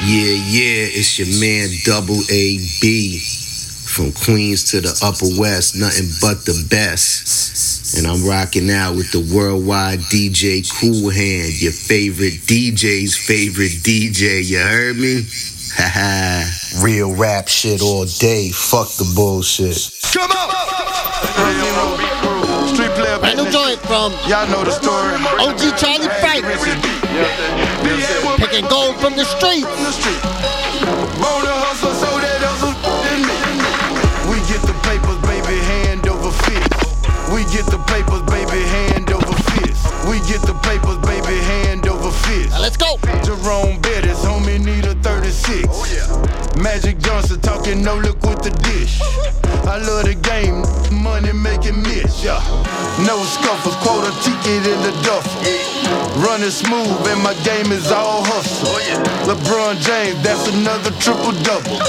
Yeah, yeah, it's your man Double A B. From Queens to the Upper West, nothing but the best. And I'm rocking out with the worldwide DJ Cool Hand, your favorite DJ's favorite DJ. You heard me? Haha. Real rap shit all day. Fuck the bullshit. Come on! Street player Brand new joint from Y'all know the story. OG Charlie Frank. Picking gold from the streets. From the street. Born a hustler, so that hustle in me. We get the papers, baby, hand over fist. We get the papers, baby, hand over fist. We get the papers, baby, hand over fist. Now let's go. Jerome Bettis, homie need a 36. Magic Johnson talking no look with the dish. I love the game, money making miss, yeah. No scuffers, quota ticket in the duffel. Running smooth and my game is all hustle. Oh, LeBron James, that's another triple double.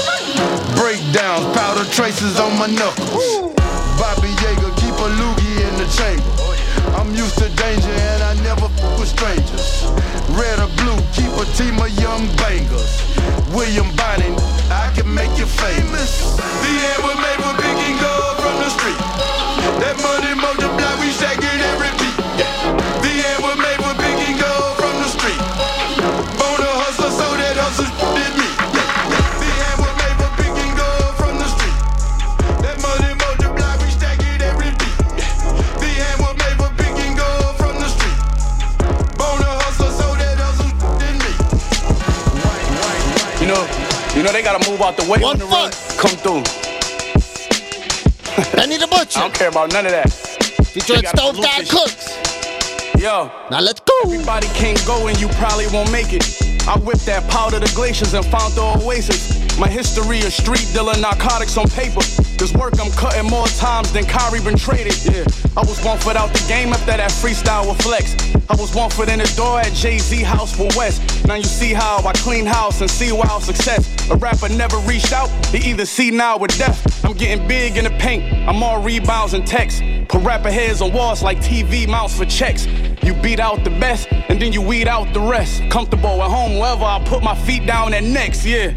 Breakdowns, powder traces on my knuckles. Bobby Yeager, keep a loogie in the chamber. Oh, I'm used to danger and I never f with strangers. Red or blue, keep a team of young bangers. William Bonney, I can make you famous. The end was made with big and gold from the street. You know they gotta move out the way One when the foot. come through. Benny the I Butcher. I don't care about none of that. Featuring Stove God Cooks. Yo, Now let's go. everybody can't go and you probably won't make it. I whipped that powder the glaciers and found the oasis. My history of street dealing narcotics on paper. This work I'm cutting more times than Kyrie been traded. Yeah, I was one foot out the game after that freestyle with Flex. I was one foot in the door at Jay Z house for West. Now you see how I clean house and see wild success. A rapper never reached out, he either see now or death. I'm getting big in the paint, I'm all rebounds and texts. Put rapper heads on walls like TV mounts for checks. You beat out the best, and then you weed out the rest. Comfortable at home, wherever I put my feet down at next, yeah.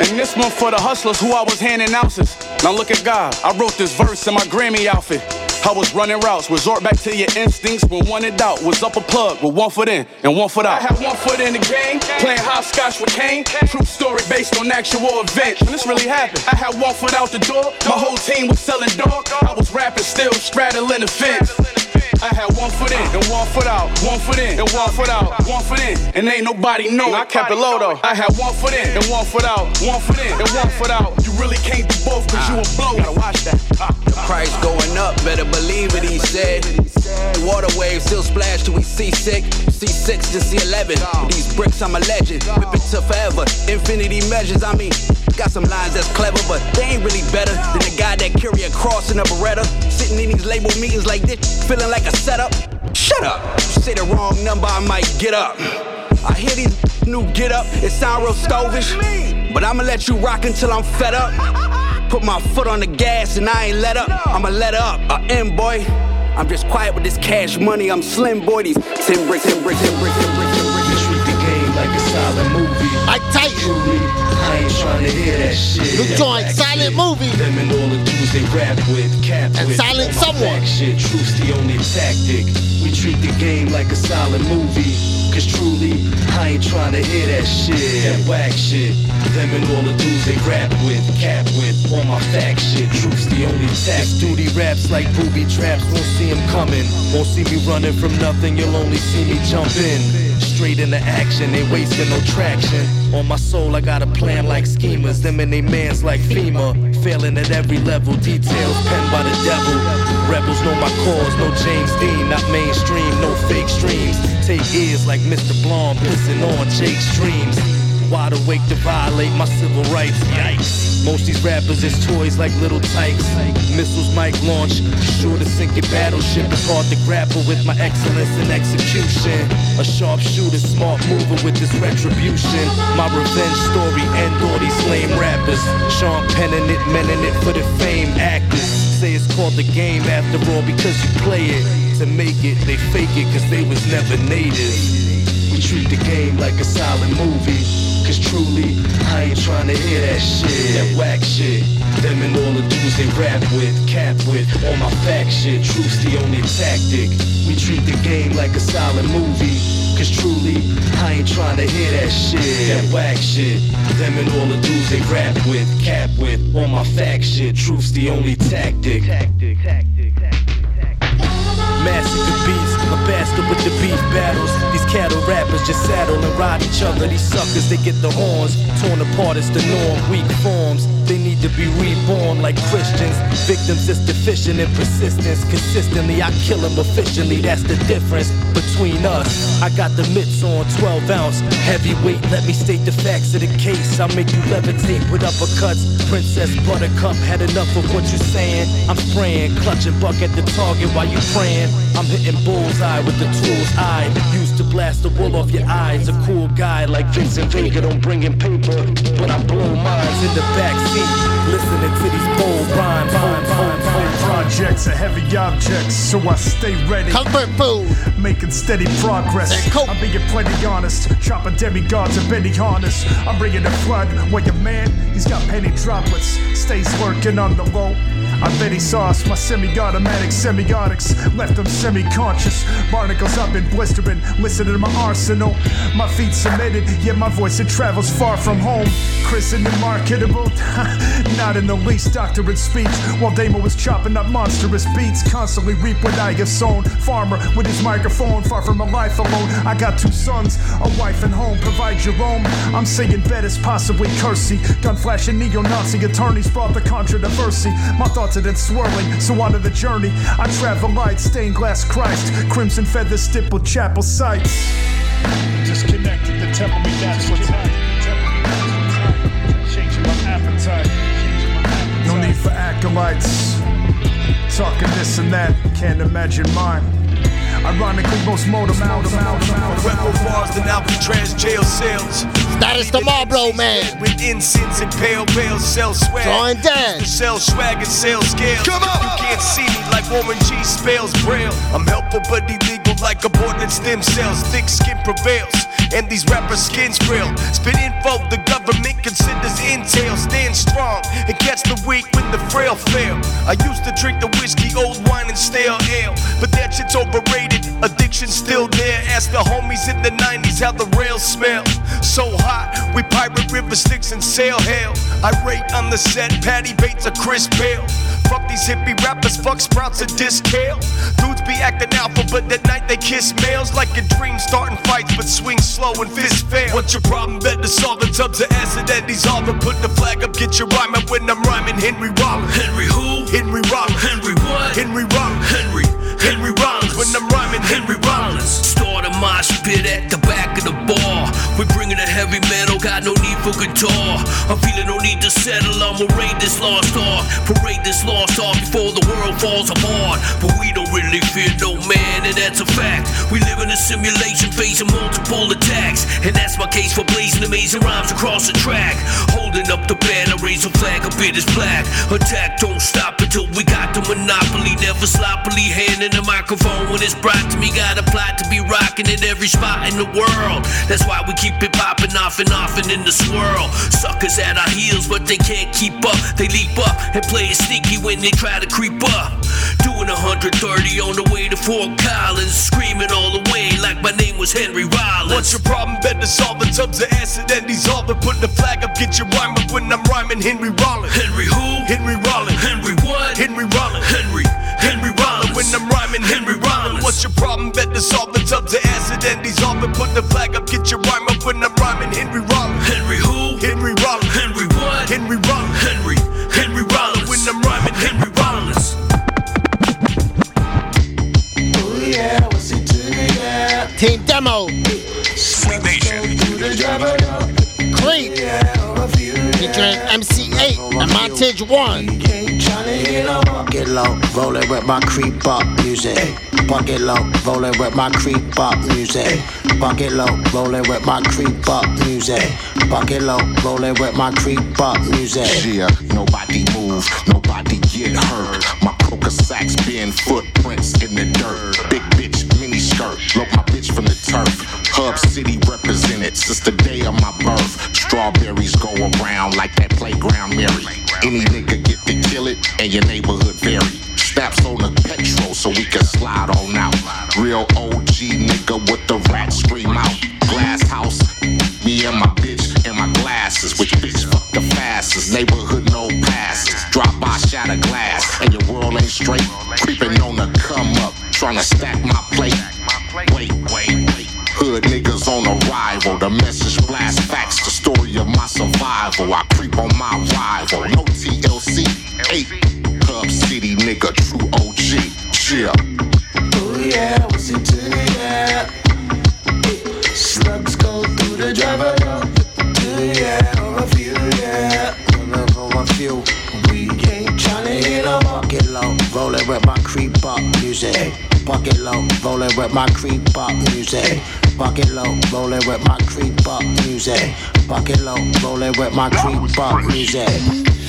And this one for the hustlers who I was handing ounces. Now look at God, I wrote this verse in my Grammy outfit. I was running routes, resort back to your instincts when one in doubt. Was up a plug with one foot in and one foot out. I had one foot in the game, playing hopscotch with Kane. True story based on actual events. And this really happened. I had one foot out the door, my whole team was selling dog. I was rapping, still straddling the fence. I had one foot in and one foot out, one foot in and one foot out, one foot in, and ain't nobody know. I kept it low though. I had one foot in and one foot out, one foot in and one foot out. You really can't do both cause you a ah. blow. Gotta watch that. Price going up, better believe it, he said. Water waves still splash till we seasick. C6 to C11. These bricks, I'm a legend. Whip it to forever. Infinity measures, I mean, got some lines that's clever, but they ain't really better than the guy that carry a cross in a Beretta. Sitting in these label meetings like this, feeling like a setup. Shut up. You say the wrong number, I might get up. I hear these new get up, it sound real stovish. But I'ma let you rock until I'm fed up. Put my foot on the gas and I ain't let up. I'ma let up. Uh, I am, boy. I'm just quiet with this cash money. I'm slim, boy. These 10 bricks, 10 bricks, 10 bricks, 10 bricks, 10 bricks. Game like a silent movie. Mike Titan. Truly, I ain't trying to hear that shit. New joint, silent movie. Them and all the dudes they rap with, cap And with. silent someone. Shit, truth's the only tactic. We treat the game like a silent movie. Cause truly, I ain't trying to hear that shit. That whack shit. Them and all the dudes they rap with, cap with. All my fact shit, truth's the only tactic. Duty raps like booby traps, won't see him coming. Won't see me running from nothing, you'll only see me jump in. Straight into action, they wasting no traction. On my soul, I got a plan like schemers. Them and they mans like FEMA. Failing at every level, details penned by the devil. Rebels know my cause, no James Dean, not mainstream, no fake streams. Take ears like Mr. Blonde, pissing on Jake's dreams. Wide awake to violate my civil rights. Yikes. Most these rappers is toys like little tykes. Missiles might launch, sure to sink your battleship. It's hard to grapple with my excellence in execution. A sharp shooter, smart mover with this retribution. My revenge story end all these lame rappers. Sean penning it, menning it for the fame actors. Say it's called the game after all because you play it. To make it, they fake it cause they was never native. We treat the game like a silent movie. Cause truly, I ain't trying to hear that shit, that whack shit. Them and all the dudes they rap with, cap with, all my fact shit. Truth's the only tactic. We treat the game like a solid movie. Cause truly, I ain't trying to hear that shit, that whack shit. Them and all the dudes they rap with, cap with, all my fact shit. Truth's the only tactic. Tactic, tactic, Master the beast, a bastard with the beef battles. These cattle rappers just saddle and ride each other. These suckers, they get the horns torn apart. It's the norm. Weak forms, they need to be reborn like Christians. Victims is deficient in persistence. Consistently, I kill them efficiently. That's the difference between us. I got the mitts on 12 ounce heavyweight. Let me state the facts of the case. I'll make you levitate with uppercuts. Princess Buttercup had enough of what you're saying. I'm spraying, clutching buck at the target while you praying. I'm hitting bullseye with the tools I used to blast the wool off your eyes. A cool guy like Vincent Vega don't bring in paper, but I blow minds in the back seat, listening to these bold rhymes. rhymes, rhymes, rhymes. Projects are heavy objects, so I stay ready. Comfort food. Making steady progress. I'm being plenty honest. Chopping demigods and Benny harness. I'm bringing the flood. Where your man, he's got penny droplets. Stays working on the low. I bet he sauce my semi-automatic semiotics left him semi-conscious. Barnacles I've been blistering, listening to my arsenal. My feet submitted, yet my voice it travels far from home. Christened and marketable, not in the least doctorate speech. While Damo was chopping up monstrous beats, constantly reap what I have sown. Farmer with his microphone, far from a life alone. I got two sons, a wife and home. Provide your own. I'm saying as possibly Kersey. Gun flashing neo-Nazi attorneys brought the controversy. My thoughts are then swirling, so on to the journey. I travel light, stained glass Christ, crimson feather stipple chapel sights. Disconnected the temple, me that's what's happening. Changing my appetite. No need for acolytes. Talking this and that, can't imagine mine. Ironically, most motor mouth, mouth, Rebel bars than Alcatraz jail cells. Status the Marlboro man. With incense and pale pale sell swag. Drawing Dead. Sell swag and sell scale. Come on! You can't see me like Warren G spells braille. I'm helpful but illegal like aborted stem cells. Thick skin prevails. And these rappers' skins grill. Spit info the government considers intel. Stand strong and catch the weak when the frail fail. I used to drink the whiskey, old wine, and stale ale. But that shit's overrated. Addiction's still there. Ask the homies in the 90s how the rails smell. So hot, we pirate River Styx and sail hail. I rate on the set, Patty Bates a Chris Bale. Fuck these hippie rappers, fuck sprouts and disc kale. Dudes be acting alpha, but at night they kiss males like a dream, starting fights, but swing slow and fist fail. What's your problem? Better solve the tubs of acid and dissolve and put the flag up. Get your rhyme up when I'm rhyming. Henry Rollins. Henry who? Henry Rollins. Henry what? Henry Rollins. Henry. Henry Rollins. When I'm rhyming. Henry Rollins. Start a mosh pit at the back of the bar. We're bringing a heavy metal, got no need for guitar. I'm feeling no need to settle, I'ma raid this lost art. Parade this lost art before the world falls apart. But we don't really fear no man, and that's a fact. We live in a simulation facing multiple attacks. And that's my case for blazing amazing rhymes across the track. Holding up the banner, raise a flag, a bit is black. Attack don't stop until we got the monopoly. Never sloppily handing the microphone when it's brought to me. Got a plot to be rocking at every spot in the world. That's why we keep it popping off and off and in the swirl. Suckers at our heels, but they can't keep up. They leap up and play it sneaky when they try to creep up. Doing 130 on the way to Fort Collins, screaming all the way like my name was Henry Rollins. What's your problem? Better solve the tubs of acid and dissolve it. Put the flag up, get your rhyme up when I'm rhyming. Henry Rollins. Henry who? Henry Rollins. Henry what? Henry Rollins. Henry. Henry Rollins. When I'm rhyming, Henry Rollins. What's your problem? Better solve the tubs of acid and dissolve it. Put the flag up, get your rhyme up when I'm rhyming. Henry Rollins. Henry who? Henry Rollins. Henry what? Henry Rollins. Henry. Henry Rollins. When I'm rhyming, Henry Rollins. Team Demo. Sweet Nation. Creep. Featuring MC Eiht and Montage 1. Bucket low, rolling with my creep up music. Bucket low, rolling with my creep up music. Bucket low, rolling with my creep up music. Bucket low, rolling with my creep up music. Yeah, nobody move, nobody get hurt. My coca sacks being footprints in the dirt. Big bitch, mini skirt, look my bitch from the turf. Hub City represented since the day of my birth. Strawberries go around like that playground Mary. Any nigga get to kill it, and your neighborhood vary. Snaps on the petrol so we can slide on out. Real OG nigga with the rat scream out. Glass house, me and my bitch and my glasses. Which bitch fuck the fastest? Neighborhood no passes. Drop by shatter glass, and your world ain't straight. Creeping on the come up, trying to stack my plate. Wait, wait, arrival. The message blast facts, the story of my survival. I creep on my rival. No TLC, eight. Hub City nigga, true OG. Yeah. Oh yeah, what's it the air? Slugs go through the driver door. Do yeah, or a yeah. Whatever I feel. We ain't tryna hit up. Get low, rolling with my creep up music. Bucket low, rolling with my creep up music. Bucket low, rolling with my creep up music. Bucket low, rolling with my creep up music.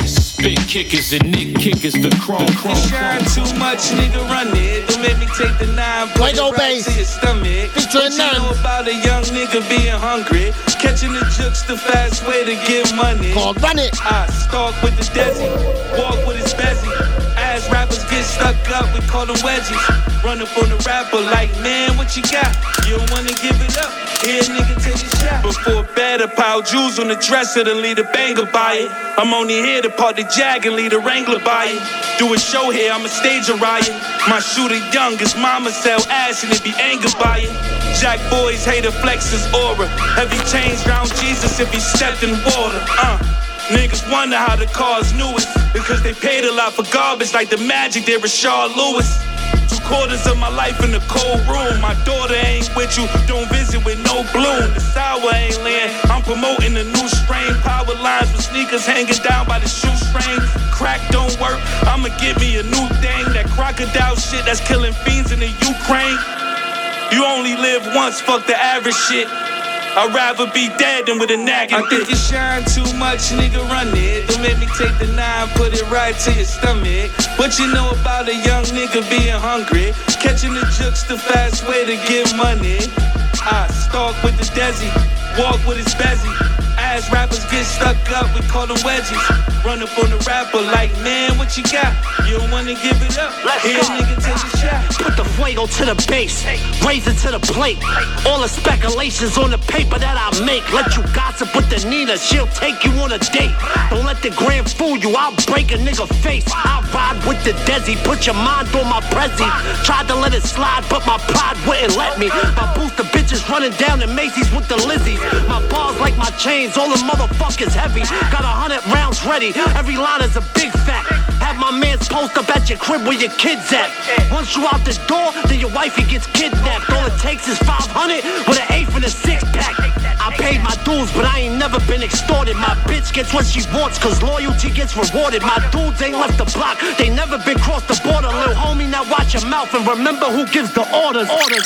Spit kickers and nick kickers, the chrome chrome. Shine too much, nigga, run it. Don't make me take the nine, put Fuego it right bass. to your stomach. Featuring What you know about a young nigga being hungry? Catching the jukes the fast way to get money. Called Run It. I stalk with the desi, walk with his bezzy. Rappers get stuck up, we call them wedgies. Run up on the rapper like, man, what you got? You don't wanna give it up? Here, nigga, take a shot. Before bed, a pile jewels on the dresser to lead a banger by it. I'm only here to part the jag and lead a Wrangler by it. Do a show here, I'm a stage a riot. My shooter young, his mama sell ass and it be angered by it. Jack boys hate flex his aura. Heavy chains round Jesus if he stepped in water. Uh. Niggas wonder how the cars knew it. Because they paid a lot for garbage like the magic they Rashard Lewis. Two quarters of my life in the cold room. My daughter ain't with you, don't visit with no bloom. The sour ain't land. I'm promoting a new strain. Power lines with sneakers hanging down by the shoestring. Crack don't work, I'ma get me a new thing. That crocodile shit that's killing fiends in the Ukraine. You only live once, fuck the average shit. I'd rather be dead than with a nagging. I think you shine too much, nigga, run it. Don't make me take the nine, put it right to your stomach. What you know about a young nigga being hungry? Catching the jukes the fast way to get money. I stalk with the desi, walk with his bezzy. As rappers get stuck up, we call them wedgies. Run up on the rapper like, man, what you got? You don't wanna give it up? Let's Here, nigga, take a shot. Put the fuego to the base, raise it to the plate. All the speculations on the paper that I make. Let you gossip with the Nina, she'll take you on a date. Don't let the gram fool you, I'll break a nigga face. I ride with the Desi, put your mind on my prezi. Tried to let it slide, but my pride wouldn't let me. My down the Macy's with the Lizzies. My bars like my chains, all the motherfuckers heavy. Got a hundred rounds ready, every line is a big fat. Have my mans post up at your crib where your kids at. Once you out the door, then your wifey gets kidnapped. All it takes is 500 with an eighth and a six pack. I paid my dues, but I ain't never been extorted. My bitch gets what she wants, cause loyalty gets rewarded. My dudes ain't left the block, they never been crossed the border. Lil homie, now watch your mouth and remember who gives the orders. orders.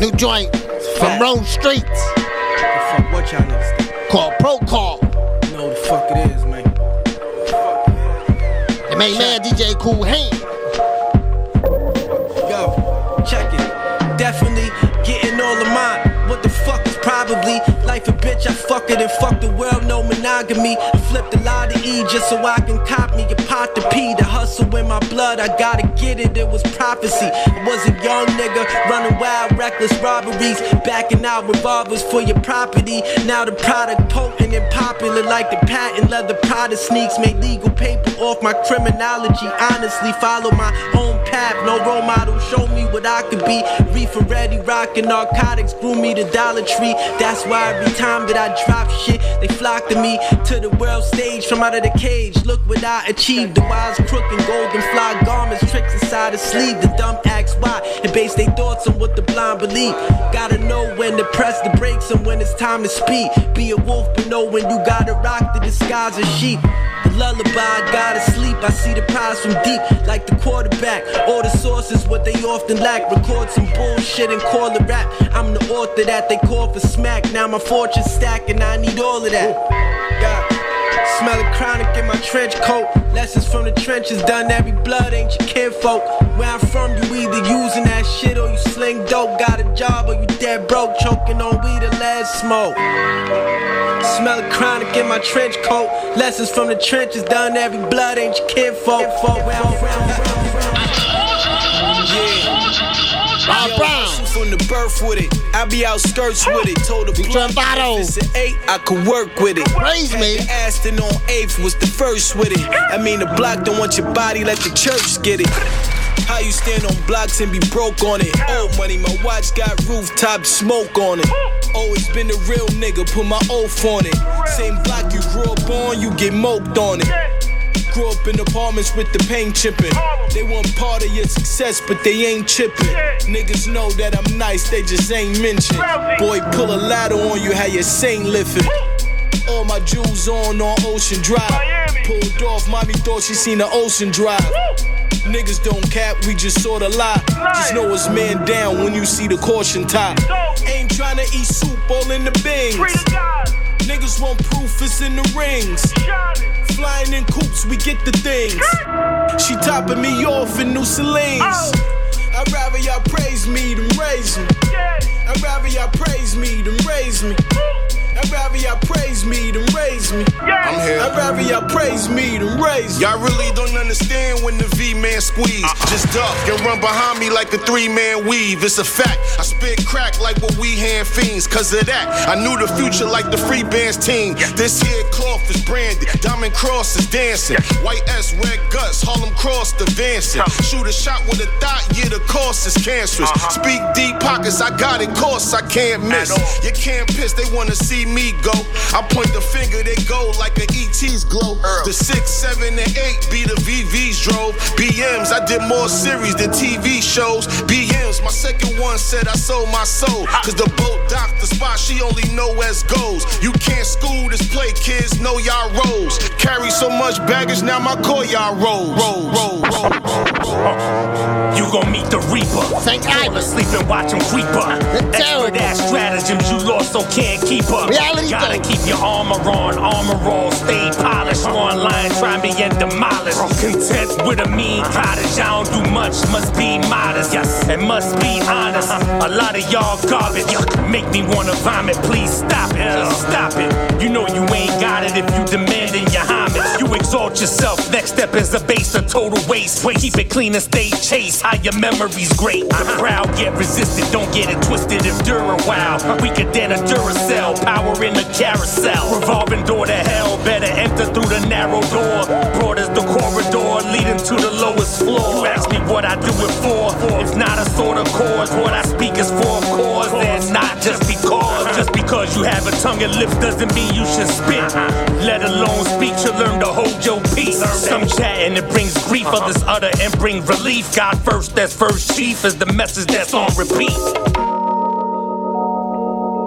New joint from Rome Streetz. Fuck what y'all niggas think? Called Pro Call. You know the fuck it is, man. The main man, DJ Cool Hand. Yo, check it. Definitely getting all of mine. What the fuck is probably life a bitch? I fuck it and fuck the world, no monogamy. I flipped a lot of E just so I can cop me a pot to pee. The hustle in my blood, I gotta get it. It was prophecy. I was a young nigga running wild, reckless robberies, backing out revolvers for your property. Now the product potent and popular like the patent leather Prada sneaks. Made legal paper off my criminology. Honestly, follow my own path. No role model, show me what I could be. Reefer ready, rocking narcotics, grew me to Dollar Tree. That's why time that I drop shit, they flock to me to the world stage from out of the cage. Look what I achieved. The wise crook and golden fly garments, tricks inside the sleeve. The dumb ask why and base their thoughts on what the blind believe. Gotta know when to press the brakes and when it's time to speak. Be a wolf, but know when you gotta rock the disguise of sheep. Lullaby, gotta sleep. I see the prize from deep, like the quarterback. All the sources, what they often lack. Record some bullshit and call it rap. I'm the author that they call for smack. Now my fortune's stack and I need all of that. Smelling chronic in my trench coat. Lessons from the trenches, done every blood, ain't your kinfolk. Where I'm from, you either using that shit or you sling dope. Got a job or you dead broke, choking on weed or lead smoke. Smelling chronic in my trench coat. Lessons from the trenches, done every blood, ain't your kinfolk. Where I'm from. Ron Browz. From the birth with it, I be outskirts with it. Told the if it's an eight, I could work with it. Praise me. Aston on eighth was the first with it. I mean the block don't want your body, let the church get it. How you stand on blocks and be broke on it? Old money, my watch got rooftop smoke on it. Always been a real nigga, put my oath on it. Same block you grew up on, you get moped on it. Grew up in apartments with the pain chipping. They want part of your success, but they ain't chipping. Niggas know that I'm nice, they just ain't mentioned. Boy, pull a ladder on you, how your saint lifting. All my jewels on on Ocean Drive. Pulled off, mommy thought she seen the Ocean Drive. Niggas don't cap, we just sorta lie. Just know it's man down when you see the caution top. Ain't tryna eat soup all in the bins. Niggas want proof, it's in the rings. Flying in coops, we get the things. She topping me off in new Celines. I'd rather y'all praise me than raise me. I'd rather y'all praise me than raise me. I'd rather y'all praise me than raise me. I'm here. I'd rather y'all praise me than raise me. Y'all really don't understand when the V man squeeze. Just duck and run behind me like a three man weave. It's a fact. I spit crack like what we hand fiends. Cause of that, I knew the future like the free bands team. This here cloth is branded. Diamond Cross is dancing. White S, red guts. Harlem Cross advancing. Shoot a shot with a thought, yeah, the cost is cancerous. Speak deep pockets, I got it, course I can't miss. You can't piss, they wanna see me go. I point the finger, they go like an ET's glow. The six, seven, and eight be the VVs drove. BMs, I did more series than TV shows. BMs, my second one said I sold my soul. Cause the boat docked the spot, she only know as goes. You can't school this play, kids know y'all roles. Carry so much baggage, now my core y'all rolls. Roll, roll, roll. Uh, you gon' meet the Reaper. St. Never sleep and watch him creep up. Expert at stratagems you lost, so can't keep up. Reality Gotta keep your armor on, armor all, stay polished. Online, try me and demolish. Content with a mean cottage, I don't do much, must be modest. Yes, and must be honest. Uh-huh. A lot of y'all garbage make me wanna vomit. Please stop it, stop it. You know you ain't got it if you demanding your homage. You exalt yourself. Next step is a base of total waste. Wait, Keep it clean and stay chase. How your memory's great. The uh-huh. proud get resisted, don't get it twisted. Endure a while. Uh-huh. Weaker than a Duracell. Power in the carousel. Revolving door to hell. Better enter through the narrow door. Broad as the corridor leading to the lowest floor. You ask me what I do it for. It's not a sort of cause. What I speak is for a cause. And not just because. Just because you have a tongue and lips doesn't mean you should spit. Let alone speak, you learn to hold your peace. Some chat and it brings grief, others utter and bring relief. God first, that's first chief, is the message that's on repeat.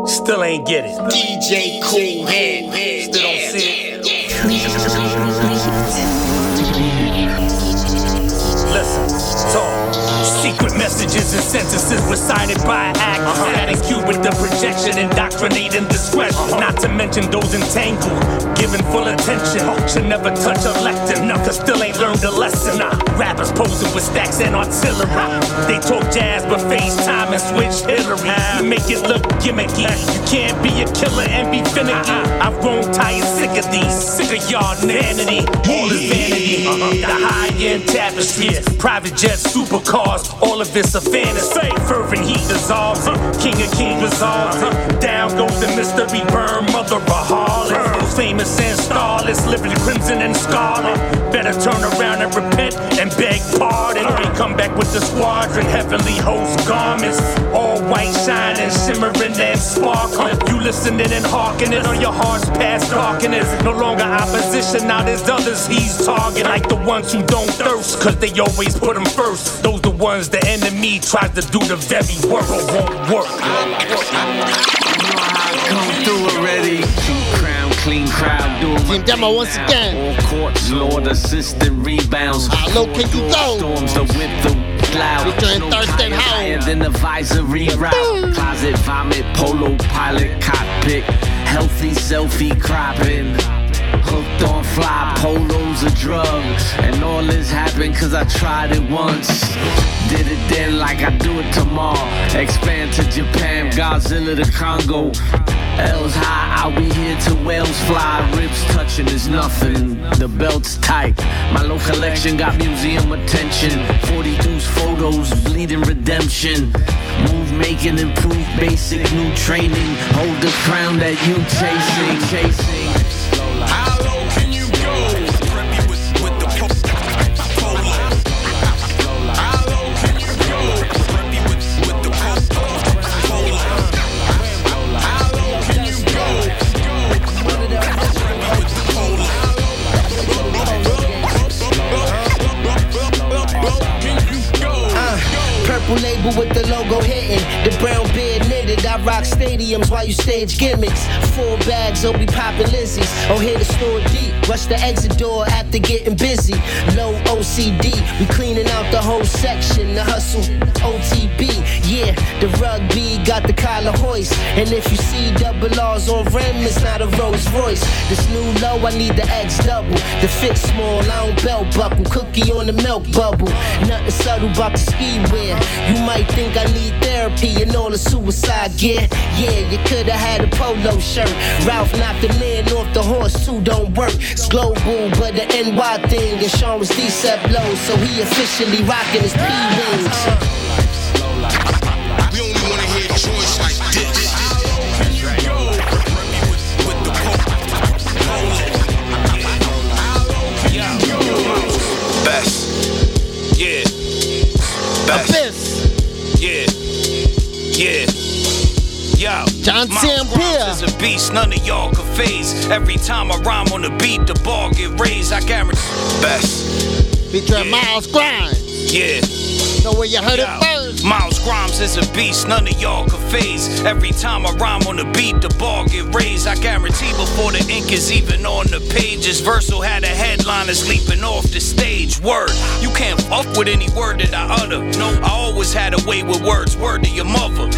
Still ain't get it. DJ Cool Hand. Still don't see it. Listen, talk. Secret messages and sentences recited by actors. Adding cue with the projection, indoctrinating discretion. Uh-huh. Not to mention those entangled, giving full attention. Should never touch a lectin', cause still ain't learned a lesson. Nah, rappers posing with stacks and artillery. They talk jazz, but FaceTime and switch Hillary. You make it look gimmicky. You can't be a killer and be finicky. Uh-huh. I've grown tired, sick of these. Sick of y'all vanity. All is vanity. Uh-huh. The high end tapestries, private jets, supercars. All of this a fantasy. Fervent heat dissolves. King of King resolves. Down goes the mystery burn, mother of harlots. Famous and starless, living crimson and scarlet. Better turn around and repent and beg pardon. Or come back with the squadron, heavenly host garments. All white shining, shimmering and sparkling. You listening and hearkening on your heart's past darkness. No longer opposition, now there's others he's targeting. Like the ones who don't thirst, cause they always put them first. Those the ones the enemy tries to do the very work, but won't work. Come through already. Clean crowd, doing Team demo once again. All courts, Lord, assistant rebounds. How low can you go? Storms the whip, the loud. Featuring Thurston Higher Howell. than the visory route. Closet vomit, polo pilot, cockpit. Healthy selfie cropping. Hooked on fly polos of drugs. And all this happened cause I tried it once. Did it then like I do it tomorrow. Expand to Japan, Godzilla to Congo. L's high, I'll be here till whales fly. Ribs touching is nothing. The belt's tight. My low collection got museum attention. 40 deuce photos, bleeding redemption. Move making, improve basic new training. Hold the crown that you chasing, chasing. Stage gimmicks. Four bags, oh, we poppin' Lizzies. Oh, hit the store deep. Rush the exit door after getting busy. Low OCD, we cleaning out the whole section. The hustle, OTB. And if you see double R's on rim, it's not a Rolls Royce. This new low, I need the X double. The fit small, I don't belt buckle. Cookie on the milk bubble. Nothing subtle about the ski wear. You might think I need therapy and all the suicide gear. Yeah, you coulda had a polo shirt. Ralph knocked the man off the horse, too don't work. It's global, but the NY thing. Insurance D-Set low, so he officially rocking his P-Wings. Is beast, none of y'all can phase. Every time I rhyme on the beat, the bar get raised. I guarantee. Best. Featuring Milez Grimez. Yeah. Know where you heard Yo, it first. Milez Grimez is a beast, none of y'all can phase. Every time I rhyme on the beat, the bar get raised. I guarantee before the ink is even on the pages. Versal had a headliner leaping off the stage. Word, you can't fuck with any word that I utter. No, I always had a way with words. Word to your mother.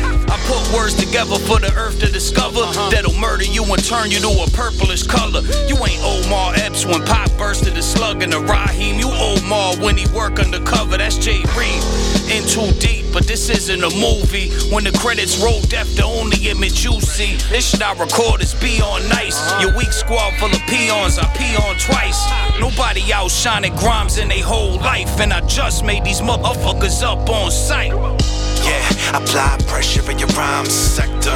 Words together for the earth to discover. Uh-huh. That'll murder you and turn you to a purplish color. You ain't Omar Epps when Pop bursted a slug in the Raheem. You Omar when he work undercover. That's J. Reid. In too deep, but this isn't a movie. When the credits roll, death the only image you see. This shit I record is beyond nice. Uh-huh. Your weak squad full of peons, I pee on twice. Nobody outshining Grimez in they whole life, and I just made these motherfuckers up on sight. Yeah, apply pressure in your rhyme sector.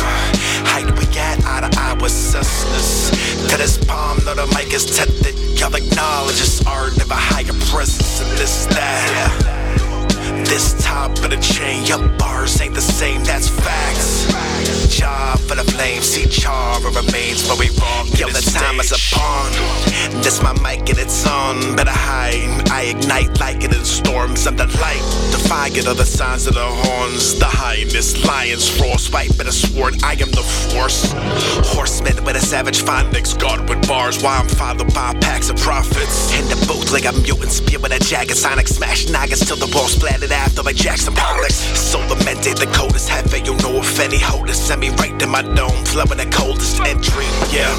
Height we got eye to eye with sussness. To this palm, though the mic is tested. Y'all acknowledge it's art of a higher presence and this, that. This top of the chain, your bars ain't the same, that's facts. Job for the flame, see char remains where we wrong. Yo, the time is upon. This my mic and it's on. Better hide. I ignite like it in storms of the light. Defy it of the signs of the horns. The highness, lions, frost, white, but a sword. I am the force. Horseman with a savage phonics, guard with bars. Why I'm followed by packs of prophets. In the booth like a mutant, spear with a jagged sonic. Smash noggins till the wall splattered after like Jackson Pollock. So lamented, the cold is heavy. You know if any hold it, send me right to my dome. Flowing the coldest entry. Yeah,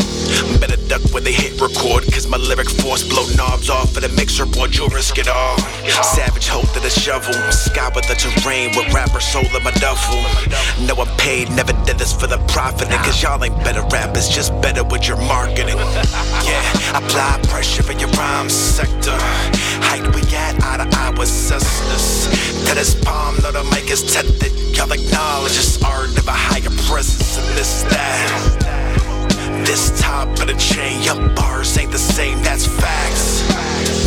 better duck when they hit record. Cause my lyric force blow knobs off of the mixer board. You'll risk it all. Savage hold to the shovel. Sky with the terrain with rapper soul in my duffel. No, I'm paid, never did this for the profit. Cause y'all ain't better rappers, just better with your marketing. Yeah, apply pressure in your rhyme sector. Height we eye to eye with sussness. To this palm, though the mic is tested. Y'all acknowledge it's art of a higher presence and this, that. This top of the chain, your bars ain't the same, that's facts.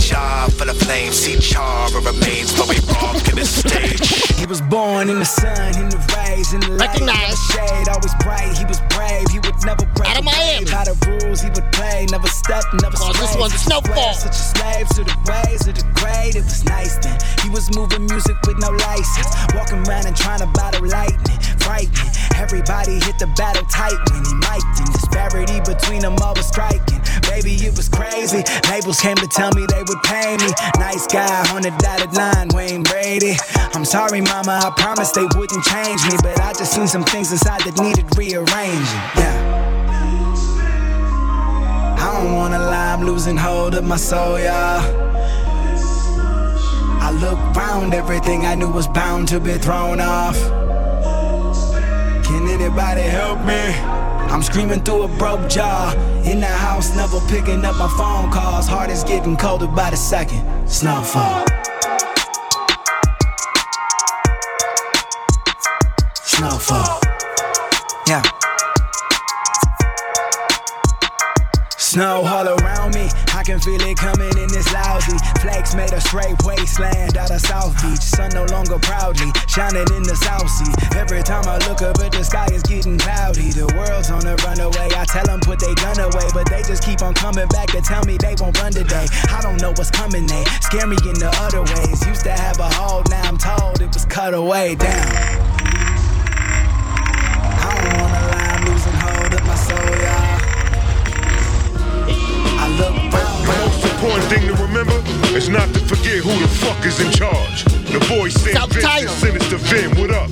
Job for the flames, see char remains, but we rock in the stage. Was born in the sun, in the rays, in the light, in the shade, always bright. He was brave, he would never break Out of Miami. By the rules, he would play, never step, never Oh, this one's Snowfall. Such a slave to the ways of the grade, it was nice then. He was moving music with no license, walking around and trying to battle lightning, frightening. Everybody hit the battle tight when he mic'd in. Disparity between them all was striking. Baby, it was crazy. Labels came to tell me they would pay me. Nice guy on the dotted line, Wayne Brady. I'm sorry, mama, I promised they wouldn't change me. But I just seen some things inside that needed rearranging. Yeah. I don't wanna lie, I'm losing hold of my soul, y'all. I look round, everything I knew was bound to be thrown off. Can anybody help me? I'm screaming through a broke jaw. In the house, never picking up my phone calls. Heart is getting colder by the second. Snowfall. Snowfall. Yeah. Snow all around me, I can feel it coming in this lousy. Flakes made a straight wasteland out of South Beach. Sun no longer proudly shining in the South Sea. Every time I look up at the sky, it's getting cloudy. The world's on the runaway. I tell them put their gun away, but they just keep on coming back to tell me they won't run today. I don't know what's coming, they scare me in the other ways. Used to have a hold, now I'm told it was cut away. down. I don't wanna thing to remember is not to forget who the fuck is in charge. The boy Sam Vincent, Sinister Vin, what up?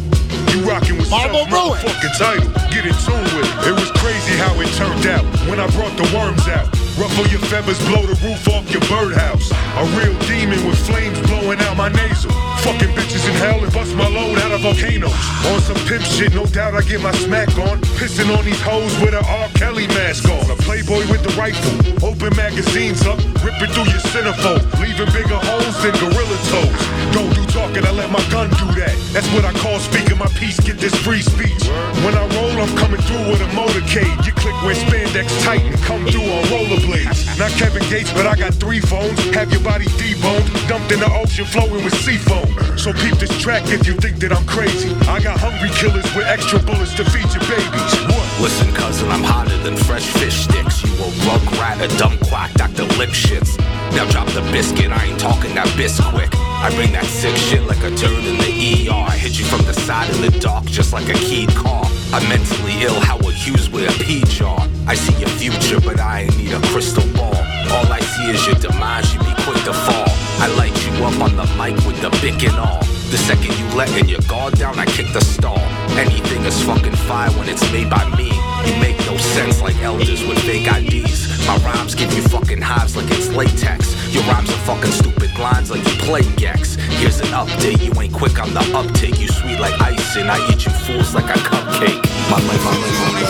You rockin' with Marble Celph motherfucking title. Get in tune with it. It was crazy how it turned out when I brought the worms out. Ruffle your feathers, blow the roof off your birdhouse. A real demon with flames blowing out my nasal. Fucking bitches in hell and bust my load out of volcanoes. On some pimp shit, no doubt I get my smack on. Pissing on these hoes with a R. Kelly mask on. A playboy with the rifle. Open magazines up, ripping through your centerfold. Leaving bigger holes than gorilla toes. Don't do talking, I let my gun do that. That's what I call speaking my piece, get this free speech. When I roll, I'm coming through with a motorcade. You click where spandex tight and come through on rollerblades. Not Kevin Gates, but I got three phones. Have your body deboned, dumped in the ocean, flowing with seafoam. So peep this track if you think that I'm crazy. I got hungry killers with extra bullets to feed your babies. What? Listen, cousin, I'm hotter than fresh fish sticks. You a rug rat, a dumb quack, Dr. Lipshits. Now drop the biscuit, I ain't talking that bisquick. I bring that sick shit like a turd in the ER. I hit you from the side in the dark, just like a keyed car. I'm mentally ill, Howard Hughes with a P jar. I see your future, but I ain't need a crystal ball. All I see is your demise, you be quick to fall. I light you up on the mic with the bick and all. The second you letting your guard down, I kick the stall. Anything is fucking fire when it's made by me. You make no sense like elders with fake IDs. My rhymes give you fucking hives like it's latex. Your rhymes are fucking stupid lines like you play Gex. Here's an update, you ain't quick on the uptake. You sweet like icing, I eat you fools like a cupcake. My life, my life, my life.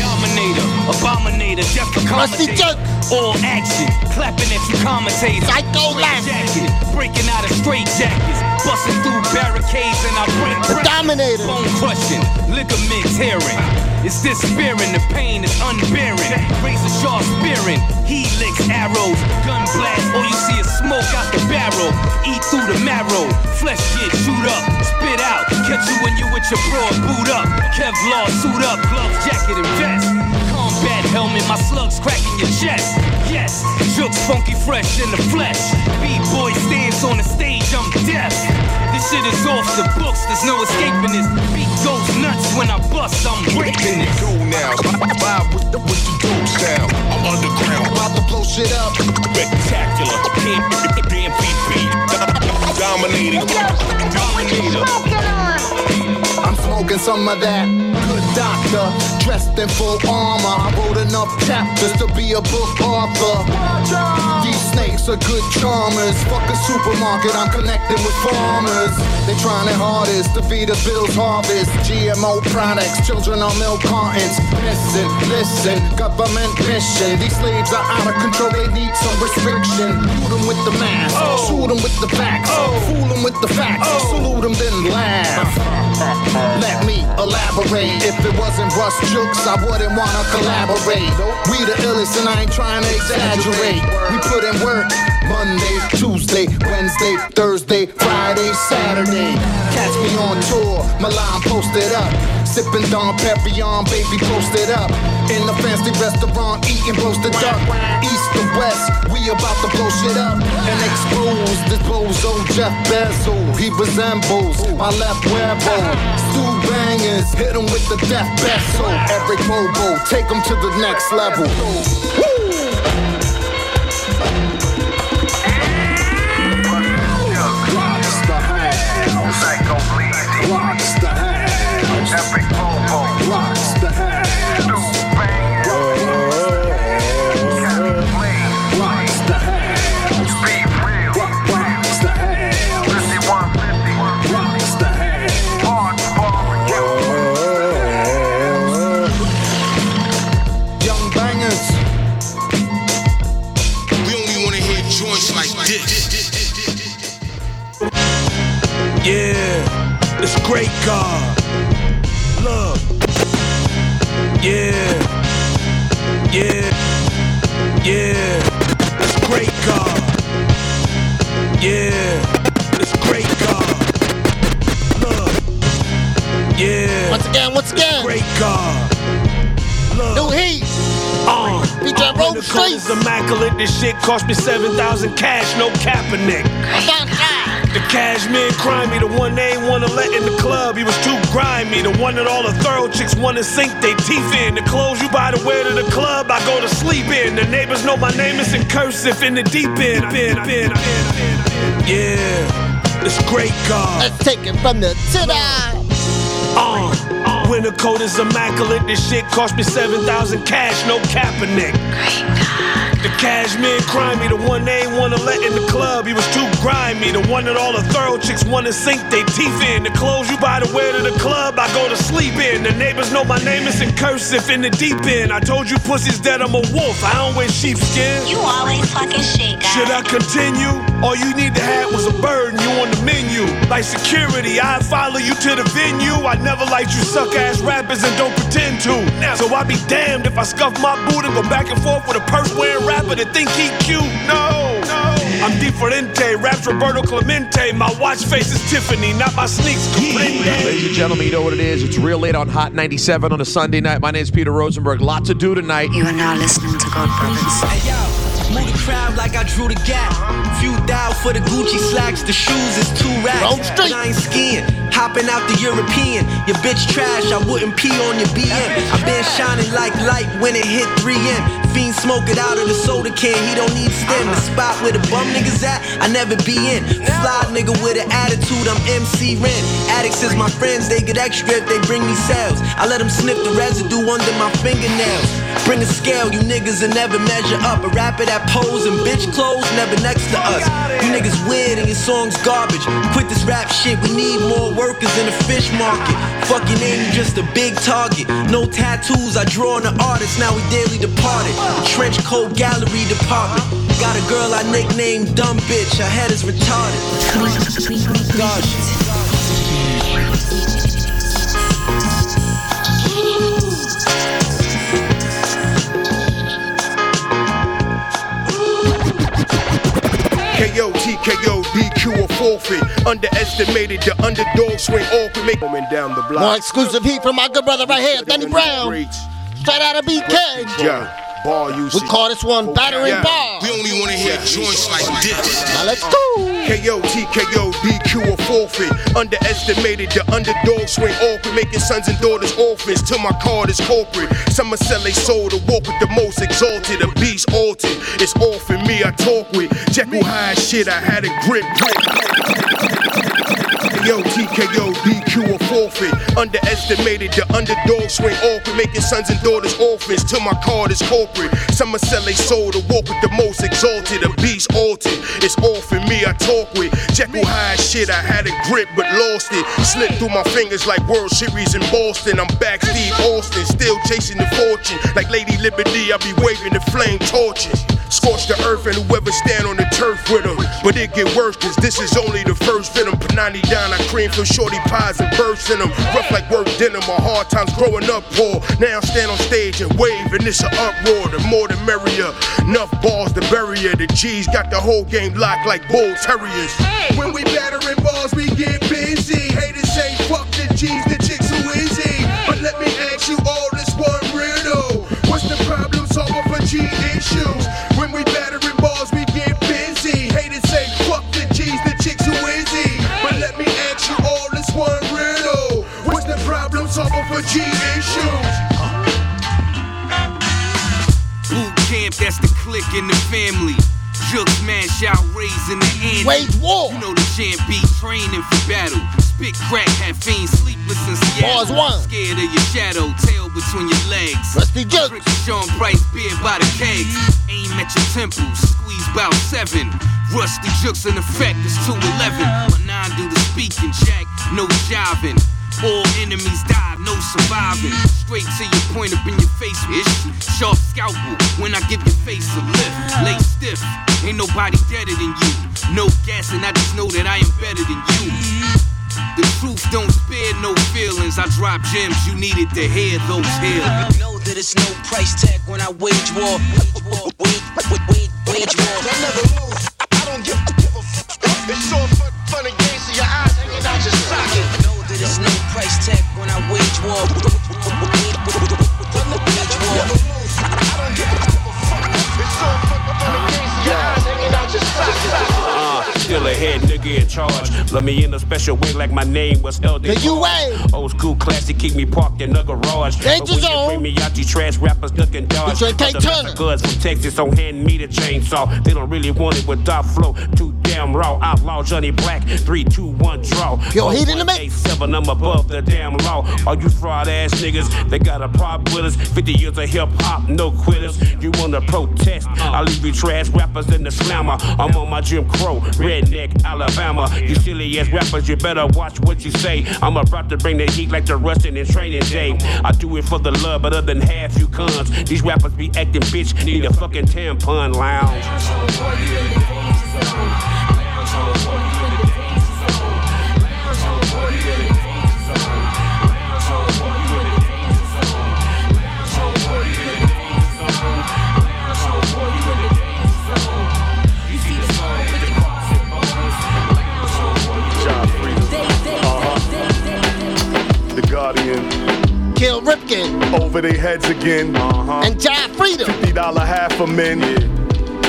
Dominator, abominator, death accommodator. All action, clapping at you commentators. Psycho jacket, breaking out of straight jackets, busting through barricades and I break break. Dominator, bone crushing, ligaments tearing. It's despairing, the pain is unbearing. Razor sharp spearing, helix arrows, gun blast. All you see is smoke out the barrel. Eat through the marrow, flesh get shoot up, spit out. Catch you when you with your broad boot up. Kevlar suit up, gloves, jacket, and vest. Combat helmet, my slugs cracking your chest. Yes, jokes funky fresh in the flesh. B-boy stands on the stage, I'm deaf. This shit is off the books, there's no escaping this. Beat goes nuts when I bust, I'm raping it. Go now, vibe with the, with the dope sound. I'm underground, about to blow shit up. Spectacular, damn PP, dominating, dominator. Smoking some of that good doctor, dressed in full armor. I wrote enough chapters to be a book author. These snakes are good charmers. Fuck a supermarket, I'm connecting with farmers. They trying their hardest to feed us bills harvest. GMO products, children on milk cartons. Listen, listen, government mission. These slaves are out of control, they need some restriction. Shoot them with the mask, oh. shoot them with the facts, oh. fool them with the facts, oh. salute them then laugh. Let me elaborate. If it wasn't Ruste Juxx, I wouldn't wanna collaborate. We the illest, and I ain't trying to exaggerate. We put in work Monday, Tuesday, Wednesday, Thursday, Friday, Saturday. Catch me on tour, Milan posted up. Sipping Dom Perignon, baby posted up. In the fancy restaurant, eating roasted duck. East to west, we about to blow shit up and expose this bozo Jeff Bezos. He resembles my left webo. Stu bangers, hit him with the death vessel. Every bobo, take him to the next level. Once. Great God. New Heat. Uh, Featuring when Road the code immaculate, this shit cost me 7,000 cash, no Kaepernick. The cashmere crimey, the one they ain't wanna let in the club. He was too grimy, the one that all the thorough chicks wanna sink their teeth in. The clothes you buy to wear to the club, I go to sleep in. The neighbors know my name is in cursive in the deep end. Yeah, it's great God. Let's take it from the to the code is immaculate, this shit cost me 7,000 cash, no Kaepernick. The cashmere crimey, the one they ain't wanna let in the club. He was too grimy, the one that all the thorough chicks wanna sink their teeth in. The clothes you buy to wear to the club, I go to sleep in. The neighbors know my name is in cursive in the deep end. I told you pussies that I'm a wolf, I don't wear sheepskin. You always fucking shit. Should I continue? All you need to have was a bird and you on the menu. Like security, I follow you to the venue. I never liked you suck ass rappers and don't pretend to. So I be damned if I scuff my boot and go back and forth with a purse wearing rapper that think he cute. No, no. I'm differente, raps Roberto Clemente. My watch face is Tiffany, not my sneaks. Ladies and gentlemen, you know what it is. It's real late on Hot 97 on a Sunday night. My name is Peter Rosenberg. Lot to do tonight. You are now listening to God Brothers. Hey yo, move the crowd like I drew the gap. Few dial for the Gucci slacks, the shoes is two racks. But I ain't skiing, hopping out the European. Your bitch trash, I wouldn't pee on your BM. I been shining like light when it hit 3M. Fiend smoke it out of the soda can, he don't need stem. The spot where the bum niggas at, I never be in. Fly nigga with an attitude, I'm MC Ren. Addicts is my friends, they get extra if they bring me sales. I let them sniff the residue under my fingernails. Bring a scale, you niggas will never measure up. A rapper that pose in bitch clothes, never next to us. You niggas weird and your songs garbage. Quit this rap shit, we need more workers in the fish market. Fuck your name, you just a big target. No tattoos, I draw on the artist, now we daily departed. The trench coat gallery department. Got a girl I nicknamed Dumb Bitch, her head is retarded. Gosh. KO, TKO, DQ or forfeit. Underestimated, the underdog swing awkward, make woman down the block. More exclusive heat from my good brother right here, Thunny Brown. Straight out of BK. Yeah, bar usage. We call this one Battering Yeah. Bar. We only wanna hear joints like this. Now let's go. KO, TKO, DQ or forfeit. Underestimated, the underdog swing awkward, making sons and daughters orphans. Till my card is corporate. Some sell they soul to walk with the most exalted, a beast altered. It's orphan me I talk with. Jekyll Hyde shit, I had a grip. Yo, TKO, DQ or forfeit. Underestimated, the underdog swing awkward, making sons and daughters orphans. Till my card is corporate. Some sell they soul to walk with the most exalted, a beast altered. It's orphan me I talk with. Jekyll High shit, I had a grip but lost it. Slipped through my fingers like World Series in Boston. I'm back Steve Austin, still chasing the fortune. Like Lady Liberty, I be waving the flame torches. Scorch the earth and whoever stand on the turf with them. But it get worse, cause this is only the first venom. Panani down, I cream for shorty pies and bursts in them. Rough like work denim, my hard times growing up poor. Now stand on stage and wave, and it's an uproar. The more the merrier. Enough balls to bury ya. The G's got the whole game locked like bull terriers. When we battering balls, we get busy. Haters say fuck the G's, the chicks who easy. But let me ask you all this one riddle. What's the problem solver for G issues? When we battering balls, we get busy. Haters say fuck the G's, the chicks who easy. But let me ask you all this one riddle. What's the problem solver for G issues? That's the click in the family. Shook smash out, raising the ante. Wage war. You know the champ be training for battle. Spit crack, have fiends sleepless in Seattle. Bars one. Scared of your shadow, tail between your legs. Ruste Juxx. Trick Sean Price beer by the kegs. Aim at your temples, squeeze bout seven. Ruste Juxx in effect is 211. My nine do the speaking, Jack, no jiving. All enemies die, no surviving. Straight to your point up in your face, bitch. Sharp scalpel when I give your face a lift. Lay stiff, ain't nobody deader than you. No guessing, I just know that I am better than you. The truth don't spare no feelings. I drop gems, you needed to hear those here. know that it's no price tag when I wage war. Wage, wage, wage, wage, wage war. I never lose. I don't give, give a fuck. It's all fun, fun and games, so your eyes hanging out your socket. Know that it's no price tag when I wage war. Uh, still a head nigga in charge. Love me in a special way like my name was LD. Da UA. Old school classic, keep me parked in a garage. Danger But when you zone. Bring me out, you trash rappers looking dodge. Detroit K. Other Turner. Goods from Texas, so hand me the chainsaw. They don't really want it with dot flow. Too damn raw. Outlaw Johnny Black. Three, two, one, draw. Yo, heat in the mix. Eight, seven, I'm above the damn law. All you fraud ass niggas, they got a problem with us. 50 years of hip hop, no quitters. You wanna protest? Uh. I'll leave you trash rappers in the slammer. I'm on my Jim Crow, redneck Alabama. You silly ass rappers, you better watch what you say. I'm about to bring the heat like the Rustin and training day. I do it for the love, but other than half you cons. These rappers be acting bitch, need a fucking tampon lounge. Guardian. Kil Ripkin. Over their heads again. Uh-huh. And John Freedom. $50 half a men.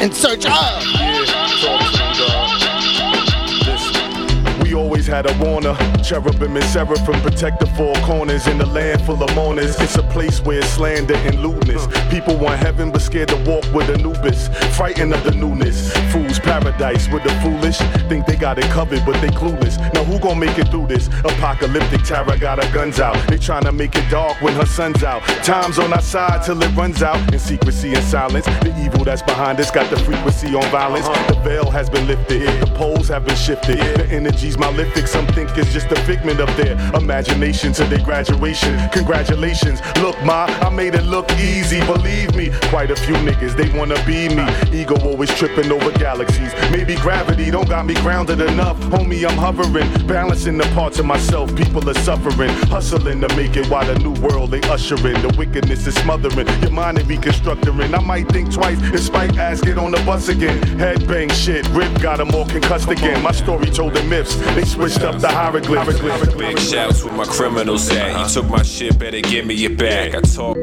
In search of. We always had a Warner, cherubim and seraphim protect the four corners in the land full of mourners. It's a place where slander and lewdness. People want heaven but scared to walk with Anubis, frightened of the newness. Fools paradise with the foolish, think they got it covered but they clueless. Now who gon' make it through this? Apocalyptic Tara got her guns out. They tryna make it dark when her sun's out. Time's on our side till it runs out. In secrecy and silence, the evil that's behind us got the frequency on violence. Uh-huh. The veil has been lifted, the poles have been shifted. The energy's malefic, some think it's just a figment of their imagination to their graduation. Congratulations, look, ma, I made it look easy, believe me. Quite a few niggas, they wanna be me. Ego always tripping over galaxies. Maybe gravity don't got me grounded enough. Homie, I'm hovering, balancing the parts of myself. People are suffering, hustling to make it while the new world they ushering. The wickedness is smothering, your mind is reconstructing. I might think twice, despite get on the bus again. Headbang shit, Rip got them all concussed again. My story told the myths, they switched up the hieroglyphs. Big shouts with my criminals at. You took my shit, better give me it back. I talk.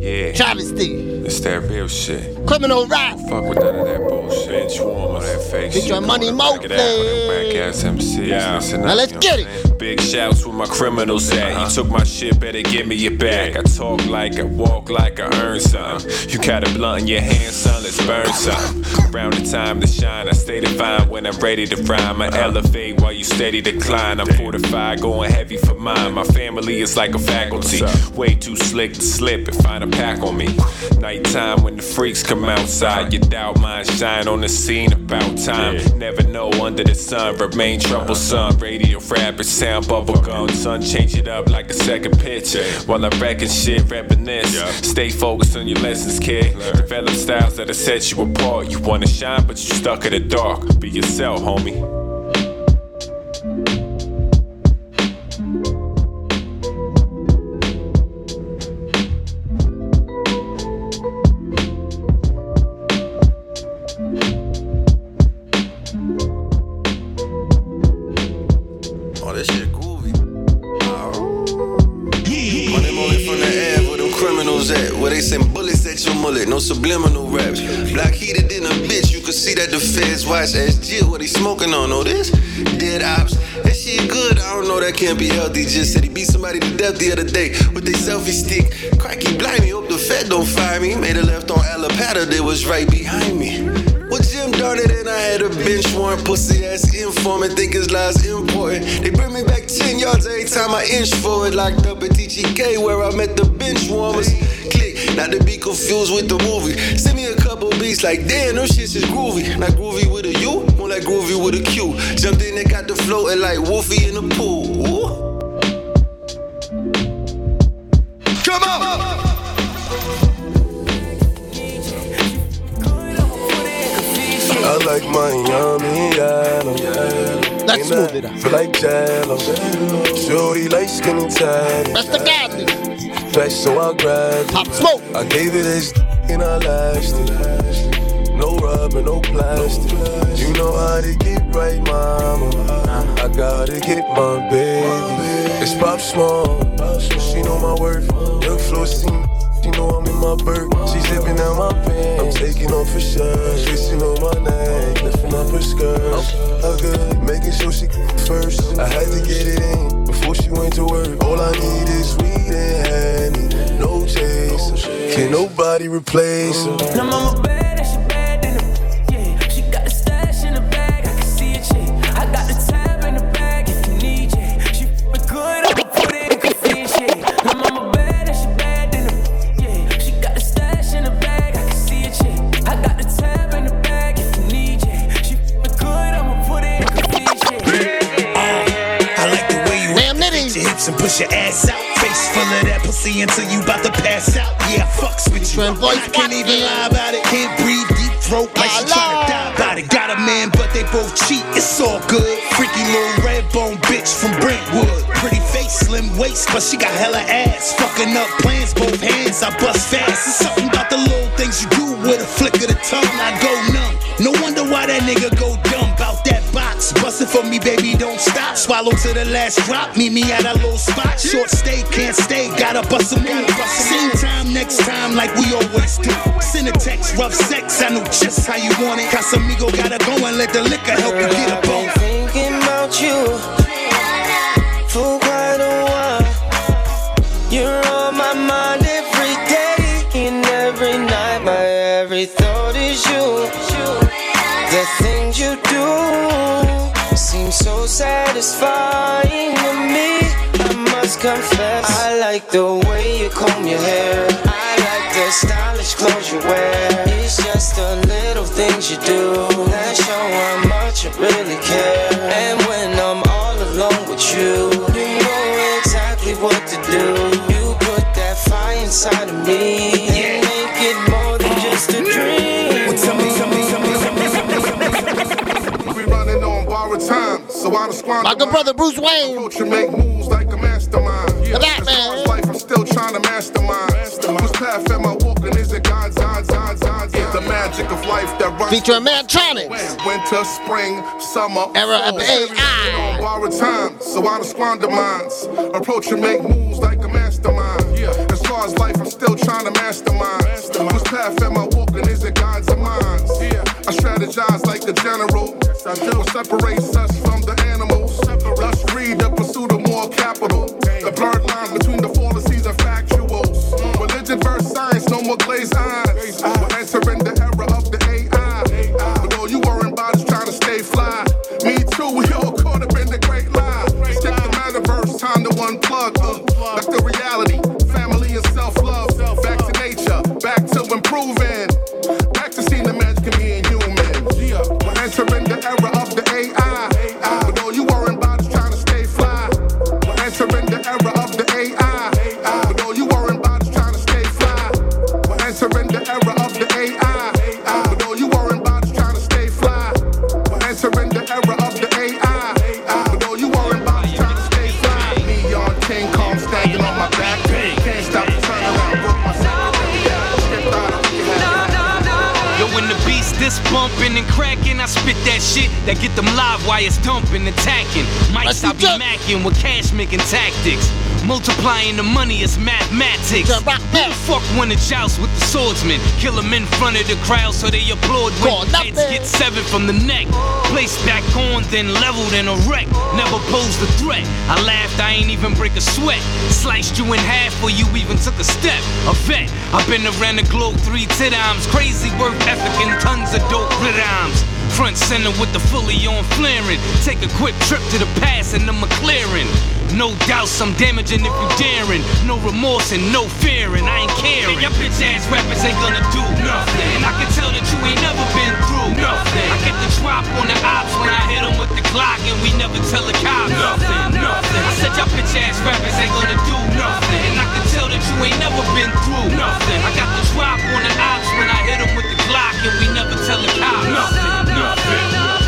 Yeah. Travisty. It's that real shit. Criminal rap. Fuck with none of that bullshit. Bench warmer, that fake shit. Featuring Money Back it out with them Moses. whack ass MCs. Yeah. Listen Now up, let's get it. Big shouts with my criminals at. You uh-huh. took my shit, better give me it back. I talk like I walk like I earn some. You got a blunt in your hand, son, let's burn some. Around the time to shine, I stay defined when I'm ready to rhyme. I uh-huh. elevate while you steady decline. I'm fortified, going heavy for mine. My family is like a faculty. Way too slick to slip and find a pack on me. Nighttime when the freaks come outside, your doubt mind shine on the scene about time. Never know under the sun, remain troublesome. Radio fabric, sound bubble gum. Sun change it up like a second pitch. While I'm wrecking shit, reminisce. Stay focused on your lessons, kid. Develop styles that'll set you apart. You wanna shine, but you stuck in the dark. Be yourself, homie. Forward. Locked up at TGK where I met the bench warmers. Click, not to be confused with the movie. Send me a couple beats like, damn, those shits is groovy. Not groovy with a U, more like groovy with a Q. Jumped in and got the floating like Wolfie in the pool. Ooh. Come on! I like my yummy yellow. Let's move it up. Feel like jello. Like skinny tatty. That's the godly. Flesh, so I grabbed. Pop smoke. I gave it this and I lashed it. No rubber, no plastic. You know how to get right, mama. I gotta get my baby. It's Pop Small. She know my worth. Young Flo seen she know I'm in my bird. She zipping out my pants. I'm taking off her shirt. Kissing on my neck. Lifting up her skirt. I good. Making I need is sweet and honey. No chaser. Can nobody replace her? Now she bad she got hella ass. Fucking up plans, both hands. I bust fast. It's something about the little things you do with a flick of the tongue. I go numb. No wonder why that nigga go dumb about that box. Bustin' for me, baby, don't stop. Swallow to the last drop. Meet me at a little spot. Short stay, can't stay. Gotta bust a move. Same time, next time, like we always do. Send a text, rough sex. I know just how you want it. Casamigo gotta go and let the liquor help you get a bone. Thinking about you like the way you comb your hair. I like the stylish clothes you wear. It's just the little things you do that show how much you really care. And when I'm all alone with you, you know exactly what to do. You put that fire inside of me and make it more than just a dream. Well, tell me, tell me, tell me, tell me, tell me. We running on borrowed time, so I don't squander My good brother Bruce Wayne. Approach and make moves like a mastermind. Look at that, As far as life, I'm still trying to mastermind. Whose path am I walking? Is it God's, God's, God's, God's? It's the magic of life that runs. Featuring Mantronix. Winter, spring, summer, Era of. AI. On borrowed time, so I don't squander minds. Approach and make moves like a mastermind. Yeah. As far as life, I'm still trying to mastermind. Whose path am I walking? Is it God's or mine? I strategize like a general. What separates us from the animals? Thus read the pursuit of more capital. The blurred line between the fallacies and factuals. Religion versus science, no more glazed eyes. We're entering that get them live wires dumping, attacking. Mics I be macking with cash making tactics. Multiplying the money is mathematics. Who the fuck wanna joust with the swordsman? Kill him in front of the crowd so they applaud when heads get severed from the neck. Placed back on, then leveled and erect. Never posed a threat. I laughed, I ain't even break a sweat. Sliced you in half or you even took a step. A vet. I've been around the globe three times. Crazy work ethic and tons of dope rhymes. Front center with the fully on flaring. Take a quick trip to the past and the McLaren. No doubts I'm damaging if you daring. No remorse and no fearing. I ain't caring. And your bitch ass rappers ain't gonna do nothing. And I can tell that you ain't never been through nothing. I get the drop on the ops when I hit 'em with the Glock and we never tell a cop nothing. Nothing. I said your bitch ass rappers ain't gonna do nothing. And I can tell that you ain't never been through nothing. I got the drop on the ops when I hit 'em with the Glock and we never tell a cop nothing. Nothing.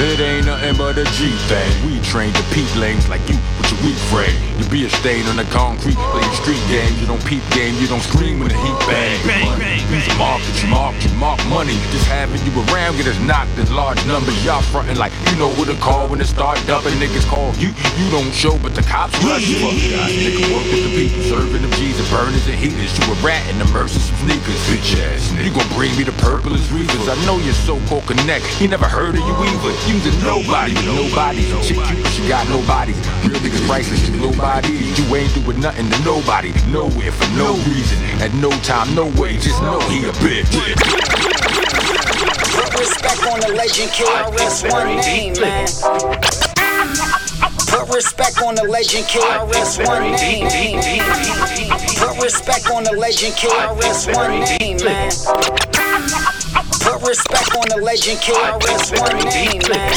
It ain't nothing but a G thing. We train to peep lanes like you would your weak frame. You be a stain on the concrete, playing street games. You don't peep game, you don't scream when the heat bang. Bang, bang, a mark, you mark, you mark money. Just having you around get us knocked in large numbers. Y'all frontin' like you know who to call when it start dumping. Niggas call you, you don't show, but the cops rush you. Fuck God, nigga work with the people, serving them G's and burners and heaters. You a rat in the mercy some sneakers, bitch ass nigga. You gon' bring me the purplest reasons. I know your so-called connect. You never heard of you either. Using nobody, nobody. You, she got nobody. Real niggas priceless, you nobody. You ain't doing nothing to nobody. Nowhere for no reason. At no time, no way. Just know he a bitch. Put respect on the legend, KRS One name, man. Put respect on the legend, KRS One name. Put respect on the legend, KRS One name, man. Put respect on the legend, KRS One name, man.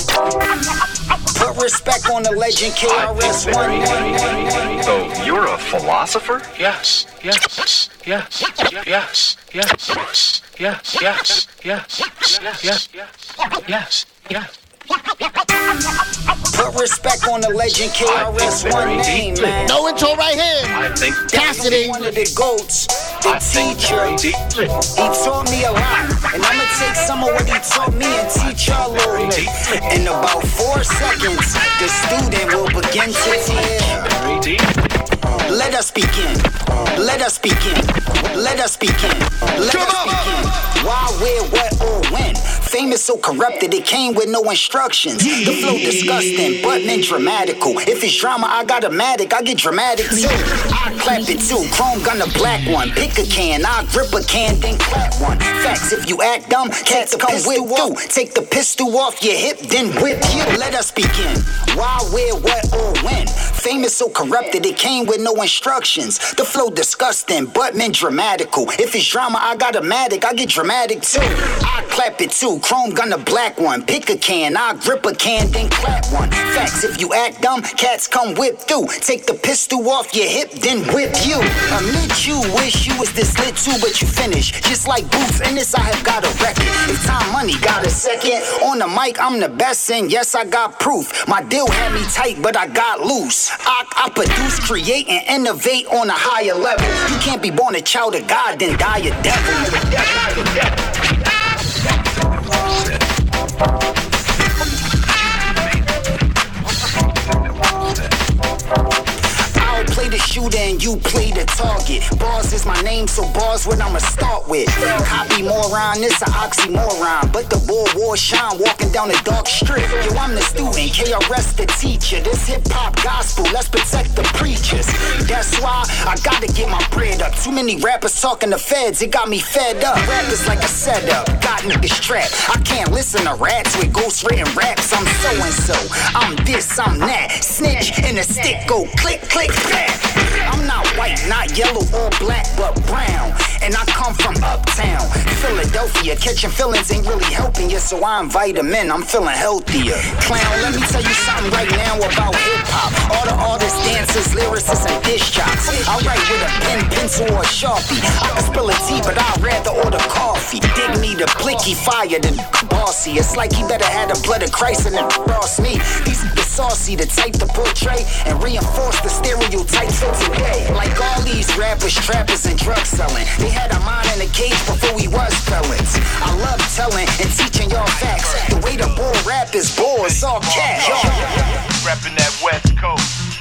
Put respect on the legend, KRS One name. So you're a philosopher? Yes, yes, yes, yes, yes, yes, yes, yes, yes, yes, yes, yes. Put respect on the legend, KRS One name, man. No intro right here. I think Cassidy. One of the goats, the teacher. He taught me a lot, and I'ma take some of what he taught me and teach y'all a little bit. In about four seconds, the student will begin to teach. Let us begin. Let us begin. Let us begin. Let us begin. Why, where, what, or when? Famous so corrupted it came with no instructions. The flow disgusting, but then dramatical. If it's drama, I got a matic, I get dramatic too. I clap it too. Chrome gun a black one. Pick a can, I grip a can, then clap one. Facts, if you act dumb, cats come with you. Take the pistol off your hip, then whip you. Let us begin. Why, where, what, or when? Famous so corrupted it came with no instructions. The flow disgusting, but men dramatical. If it's drama, I got a matic, I get dramatic too. I clap it too. Chrome gun the black one. Pick a can, I grip a can, then clap one. Facts, if you act dumb, cats come whip through. Take the pistol off your hip, then whip you. Admit you wish you was this lit too, but you finish. Just like Booth, in this I have got a record. If time money got a second, on the mic I'm the best, and yes I got proof. My deal had me tight, but I got loose. I, I produce, create, and innovate on a higher level. You can't be born a child of God, then die a devil. Shooter and you play the target. Bars is my name, so bars what I'ma start with. Copy moron, it's a oxymoron. But the boy war shine walking down the dark strip. Yo, I'm the student, KRS the teacher. This hip hop gospel, let's protect the preachers. That's why I gotta get my bread up. Too many rappers talking to feds, it got me fed up. Rappers like a setup, got niggas trapped. I can't listen to rats with ghost written raps. I'm so and so, I'm this, I'm that. Snitch and a stick go click, click, clack. I'm not white, not yellow or black, but brown. And I come from uptown, Philadelphia. Catching feelings ain't really helping you, so I invite them in. I'm feeling healthier. Clown, let me tell you something right now about hip hop. All the artists, dancers, lyricists, and dish jocks. I write with a pen, pencil, or a sharpie. I can spill a tea, but I'd rather order coffee. Dig me the blicky fire than bossy. It's like he better had the blood of Christ and then cross me. These the saucy, the type to portray and reinforce the stereotypes of today. Like all these rappers, trappers, and drug selling. They had a mind in a cage before we was felons. I love telling and teaching y'all facts. The way the bull rap is bull, it's all cash. Reppin' that West Coast.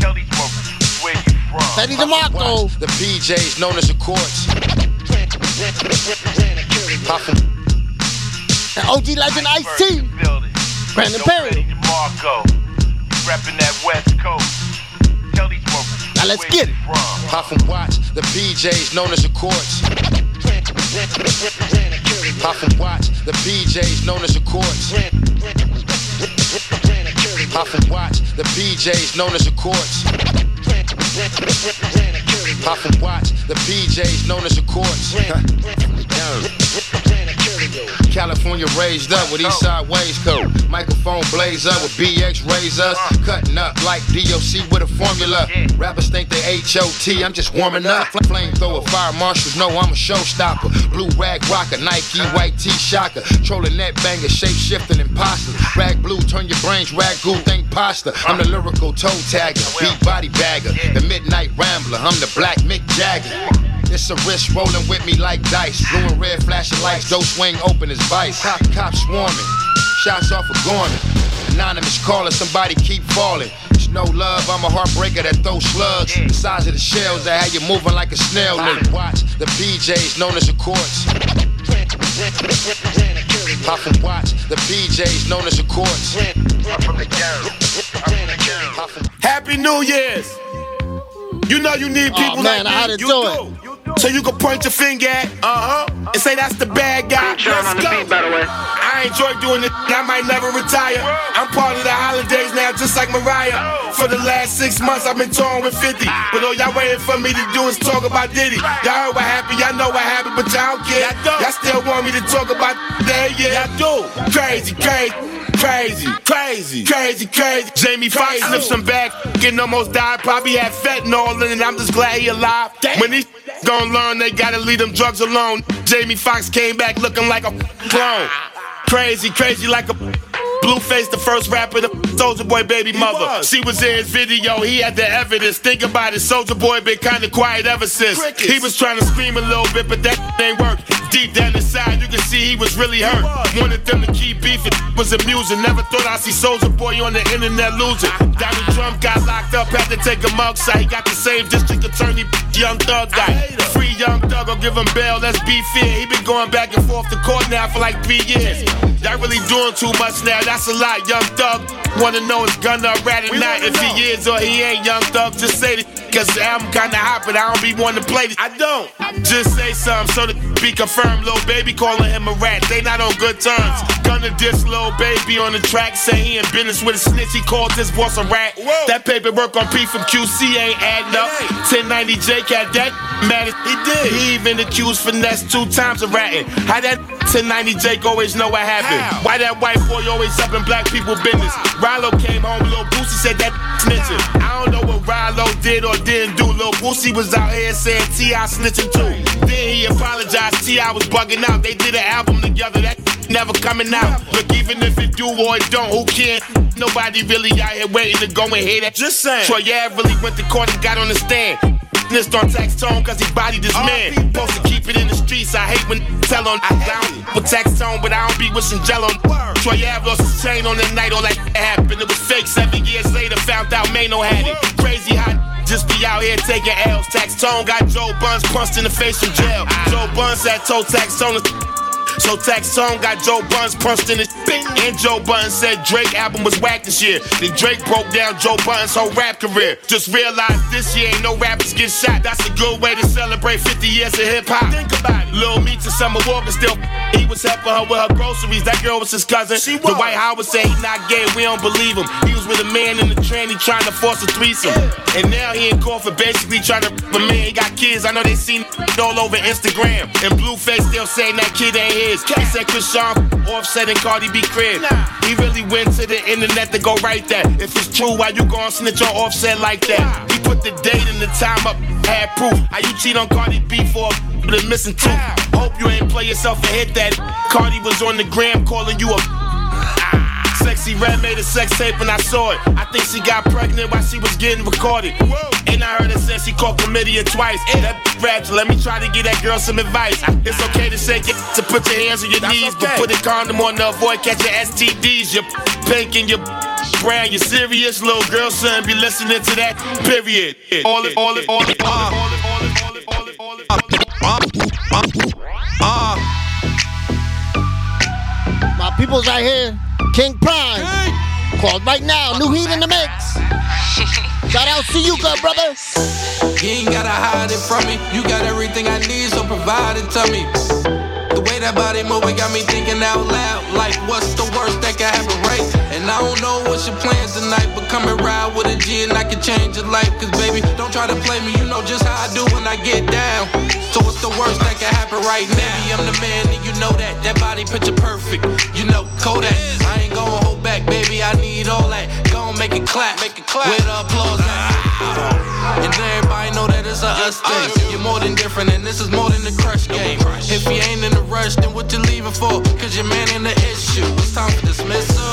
Tell these folks where you from. Teddy DeMarco. The PJs known as the courts. Puffin. And OG legend Ice T. Brandon Perry. Marco. Reppin' that West Coast. Tell these folks Now let's get it. Puffin watch. The PJs known as the courts. Puffin watch. The PJs known as the courts. Puffin watch. The PJs known as the courts. Puffin watch. The PJs known as the courts. California raised up with Eastside waistcoat. Microphone blaze up with BX raise us. Cutting up like DOC with a formula. Rappers think they HOT, I'm just warming up. flamethrower, fire marshals know I'm a showstopper. Blue rag rocker, Nike white tee shocker. Trolling that banger, shape shifting imposter. Rag blue, turn your brains, rag goo, think pasta. I'm the lyrical toe tagger, beat body bagger. The midnight rambler, I'm the black Mick Jagger. It's a wrist rolling with me like dice. Blue and red flashing lights, dough swing open as vice. Cop, cops swarming, shots off of Gorman. Anonymous caller, somebody keep falling. It's no love, I'm a heartbreaker that throws slugs. The size of the shells that have you moving like a snail. Look, watch the PJs known as the courts. Pop and watch the PJs known as the courts. Happy New Year's. You know you need oh, people Oh, man, like I me. had to you do So you can point your finger at, uh huh, and say that's the bad guy. Let's go. I enjoy doing this. I might never retire. I'm part of the holidays now, just like Mariah. For the last six months, I've been touring with 50. But all y'all waiting for me to do is talk about Diddy. Y'all heard what happened, y'all know what happened, but y'all don't care. Y'all still want me to talk about that, yeah. Y'all do. Crazy, crazy. Crazy, crazy, crazy, crazy. Jamie Foxx sniffed some back, getting almost died. Probably had fentanyl in it. I'm just glad he alive. When these gon' learn, they gotta leave them drugs alone. Jamie Foxx came back looking like a clone. Crazy, crazy like a Blueface, the first rapper, the Soulja Boy baby mother. She was in his video, he had the evidence. Think about it, Soulja Boy been kinda quiet ever since. He was trying to scream a little bit, but that ain't work. Deep down inside, you can see he was really hurt. Wanted them to keep beefing, was amusing. Never thought I'd see Soulja Boy on the internet losing. Donald Trump got locked up, had to take a mugshot. He got the same district attorney, Young Thug guy. Free Young Thug, or give him bail, let's be fair. He been going back and forth to court now for like three years. Y'all really doing too much now, that's a lot. Young Thug wanna know is Gunna a rat or not. If he is or he ain't Young Thug, just say it. Cause the album kinda hot, but I don't be wanting to play this. I don't. Just say something so to be confirmed. Little baby calling him a rat. They not on good terms. Gonna diss little baby on the track. Say he in business with a snitch. He called this boss a rat. That paperwork on P from QC ain't adding up. 1090 Jake Cat, that mad. as- He did. He even accused finesse two times of ratting. How that 1090 Jake always know what happened? Why that white boy always up in black people business? Rylo came home, little Boosie said that snitching. I don't know what Rylo did or didn't do. Little Boosie was out here saying T.I. snitching too. Then he apologized, T.I. was bugging out. They did an album together, that never coming out. Look, even if it do or it don't, who cares? Nobody really out here waiting to go and hear that. Just saying. Troy Ave really went to court and got on the stand. Snitched on Taxstone cause he bodied this man. Supposed to keep it in the streets. I hate when tell on I down with Taxstone, but I don't be wishing jello. Troy Ave lost his chain on the night, all that happened. It was fake. Seven years later, found out Mano had it. Crazy how just be out here taking L's. Taxstone got Joe Budden punched in the face from jail. Joe Budden had told Taxstone. So Taxstone got Joe Budden punched in his bing. And Joe Budden said Drake album was whack this year. Then Drake broke down Joe Budden' whole rap career. Just realized this year ain't no rappers get shot. That's a good way to celebrate 50 years of hip hop. Think about it. Lil Meech and Summer Walker still. He was helping her with her groceries. That girl was his cousin. She Dwight Howard said he not gay. We don't believe him. He was with a man in the tranny trying to force a threesome. And now he in court for basically trying to. But man, he got kids. I know they seen it all over Instagram. And Blueface still saying that kid ain't said Chrisean offset and Cardi B crib. He really went to the internet to go write that. If it's true, why you gon' snitch on offset like that? He put the date and the time up, had proof. How you cheat on Cardi B for the missing tooth? Hope you ain't play yourself and hit that. Cardi was on the gram calling you a. Sexyy Red made a sex tape and I saw it. I think she got pregnant while she was getting recorded. And I heard her say she called chlamydia twice. That ratchet, let me try to give that girl some advice. It's okay to shake it, to put your hands on your knees, but put a condom on to avoid catching STDs. You're pink and you're brown, you're serious. Little girl shouldn't be listening to that, period. All it, all it, all it, all it, all it, all it, all it, all it. Uh, My people's right here. King Prime. Called right now. New heat in the mix. Shout out to you, good brother. You ain't gotta hide it from me. You got everything I need, so provide it to me. The way that body moving got me thinking out loud. Like, what's the worst that can happen, right? I don't know what's your plans tonight, but come and ride with a G and I can change your life. Cause baby, don't try to play me, you know just how I do when I get down. So what's the worst that can happen right now? Baby, I'm the man and you know that. That body picture perfect. You know, Kodak. I ain't gonna hold back, baby. I need all that. Make it clap. Make it clap. Where the applause at? And everybody know that it's a us thing. You're more than different, and this is more than the crush game. If you ain't in a rush, then what you leaving for? Cause your man in the issue. It's time for dismissal.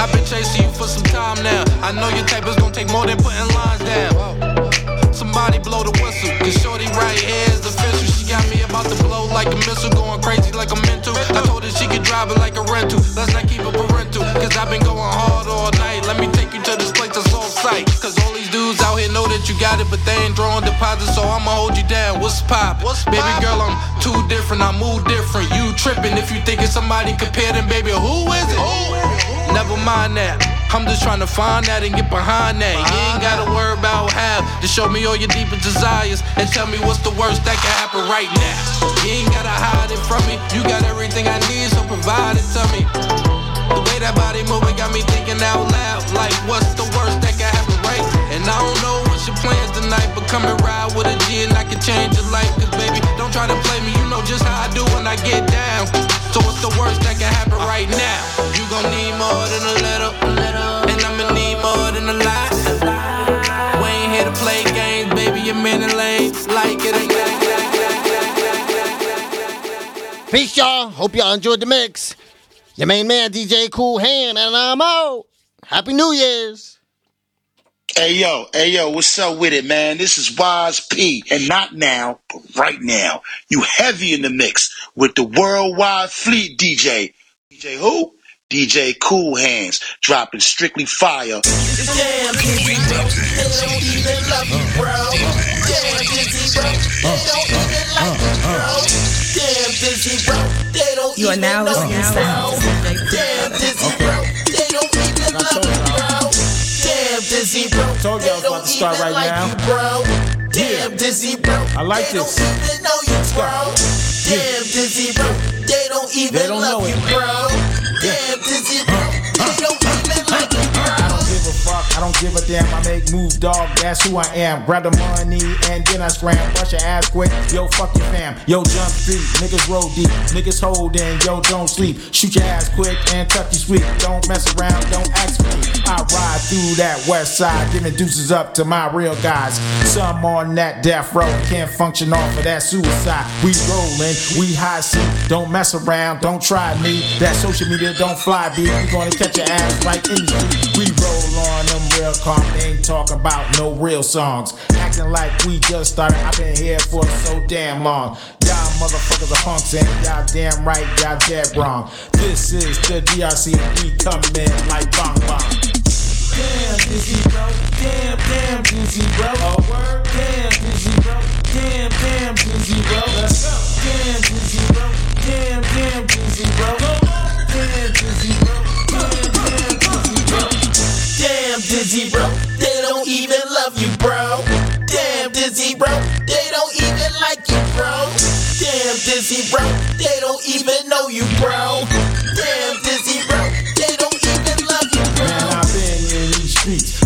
I've been chasing you for some time now. I know your type is gonna take more than putting lines down. Somebody blow the whistle. Cause shorty right here is official. She got me about to blow like a missile, going crazy like a mental. I told her she could drive it like a rental. Let's not keep it. Cause I've been going hard all night. Let me take you to this place that's off site. Cause all these dudes out here know that you got it, but they ain't drawing deposits, so I'ma hold you down. What's pop? Baby girl, I'm too different. I move different. You tripping if you thinking somebody compared, then baby, who is it? Never mind that. I'm just trying to find that and get behind that. You ain't gotta worry about how. Just show me all your deepest desires and tell me what's the worst that can happen right now. You ain't gotta hide it from me. You got everything I need, so provide it to me. The way that body moving got me thinking out loud. Like, what's the worst that can happen, right? And I don't know what's your plans tonight, but come and ride with a G and I can change your life. Cause baby, don't try to play me, you know just how I do when I get down. So what's the worst that can happen right now? You need more than a little, and I'ma need more than a lot. We ain't here to play games, baby, men and lane. Like it ain't Peace, y'all. Hope y'all enjoyed the mix. Your main man, DJ Cool Hand, and I'm out. Happy New Year's. Hey yo, hey yo, what's up with it, man? This is Wise P, and not now, but right now. You heavy in the mix with the worldwide fleet DJ. DJ who? DJ Cool Hands, dropping strictly fire. Damn, Dizzy, bro. They don't even love you, bro. Damn, Dizzy, bro. They don't even like you, bro. Damn, Dizzy, bro. They don't You are even now know listening you, to bro. sounds. Damn, Dizzy, bro. They don't even love you, bro. Damn, Dizzy, bro. Told you I was about to start right like now. you, bro. Damn, Dizzy, bro. I like They this. don't even know you, bro. Damn, Dizzy, bro. They don't even They don't love know you, it. bro. Damn, Dizzy, bro. They don't a fuck, I don't give a damn. I make moves, dog. That's who I am. Grab the money and then I scram. Bust your ass quick. Yo, fuck your fam. Yo, jump street. Niggas roll deep. Niggas holding. Yo, don't sleep. Shoot your ass quick and tuck you sweet. Don't mess around. Don't ask me. I ride through that west side, giving deuces up to my real guys. Some on that death row can't function off of that suicide. We rolling, we high C. Don't mess around, don't try me. That social media don't fly, B. We gonna catch your ass right in the street. We roll on them real calm. They ain't talking about no real songs. Acting like we just started. I've been here for so damn long. Y'all motherfuckers are punks and y'all damn right, y'all dead wrong. This is the DRC we coming in like bong bong. Damn, dizzy bro. Damn, damn, dizzy bro. A word. Damn, dizzy bro. Damn, damn, dizzy bro. Let's go. Damn, dizzy bro. Damn, damn, dizzy bro. Damn, dizzy bro. Dizzy, bro. They don't even love you, bro. Damn, Dizzy, bro. They don't even like you, bro. Damn, Dizzy, bro. They don't even know you, bro. Damn, Dizzy, bro. They don't even love you, bro. Man, I've been in these streets.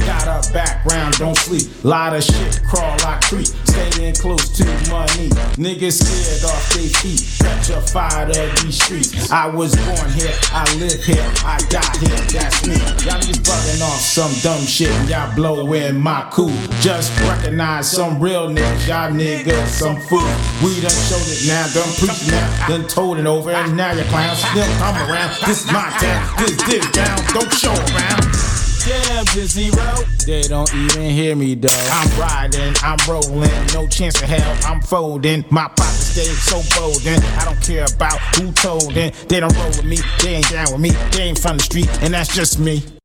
Got background, don't sleep. Lot of shit, crawl, I creep. Staying close to money. Niggas scared off their feet. Petrified of these streets. I was born here, I live here, I die here, that's me. Y'all niggas bugging off some dumb shit. Y'all blowing my cool. Just recognize some real niggas. Y'all niggas some fool. We done showed it now, done preached now, done told it over, and now your clowns still come around. This is my town, this dig down, don't show around. Damn, Dizzy Road. They don't even hear me, though. I'm riding, I'm rolling, no chance of hell, I'm folding. My pockets stay so golden. I don't care about who told them. They don't roll with me, they ain't down with me, they ain't from the street, and that's just me.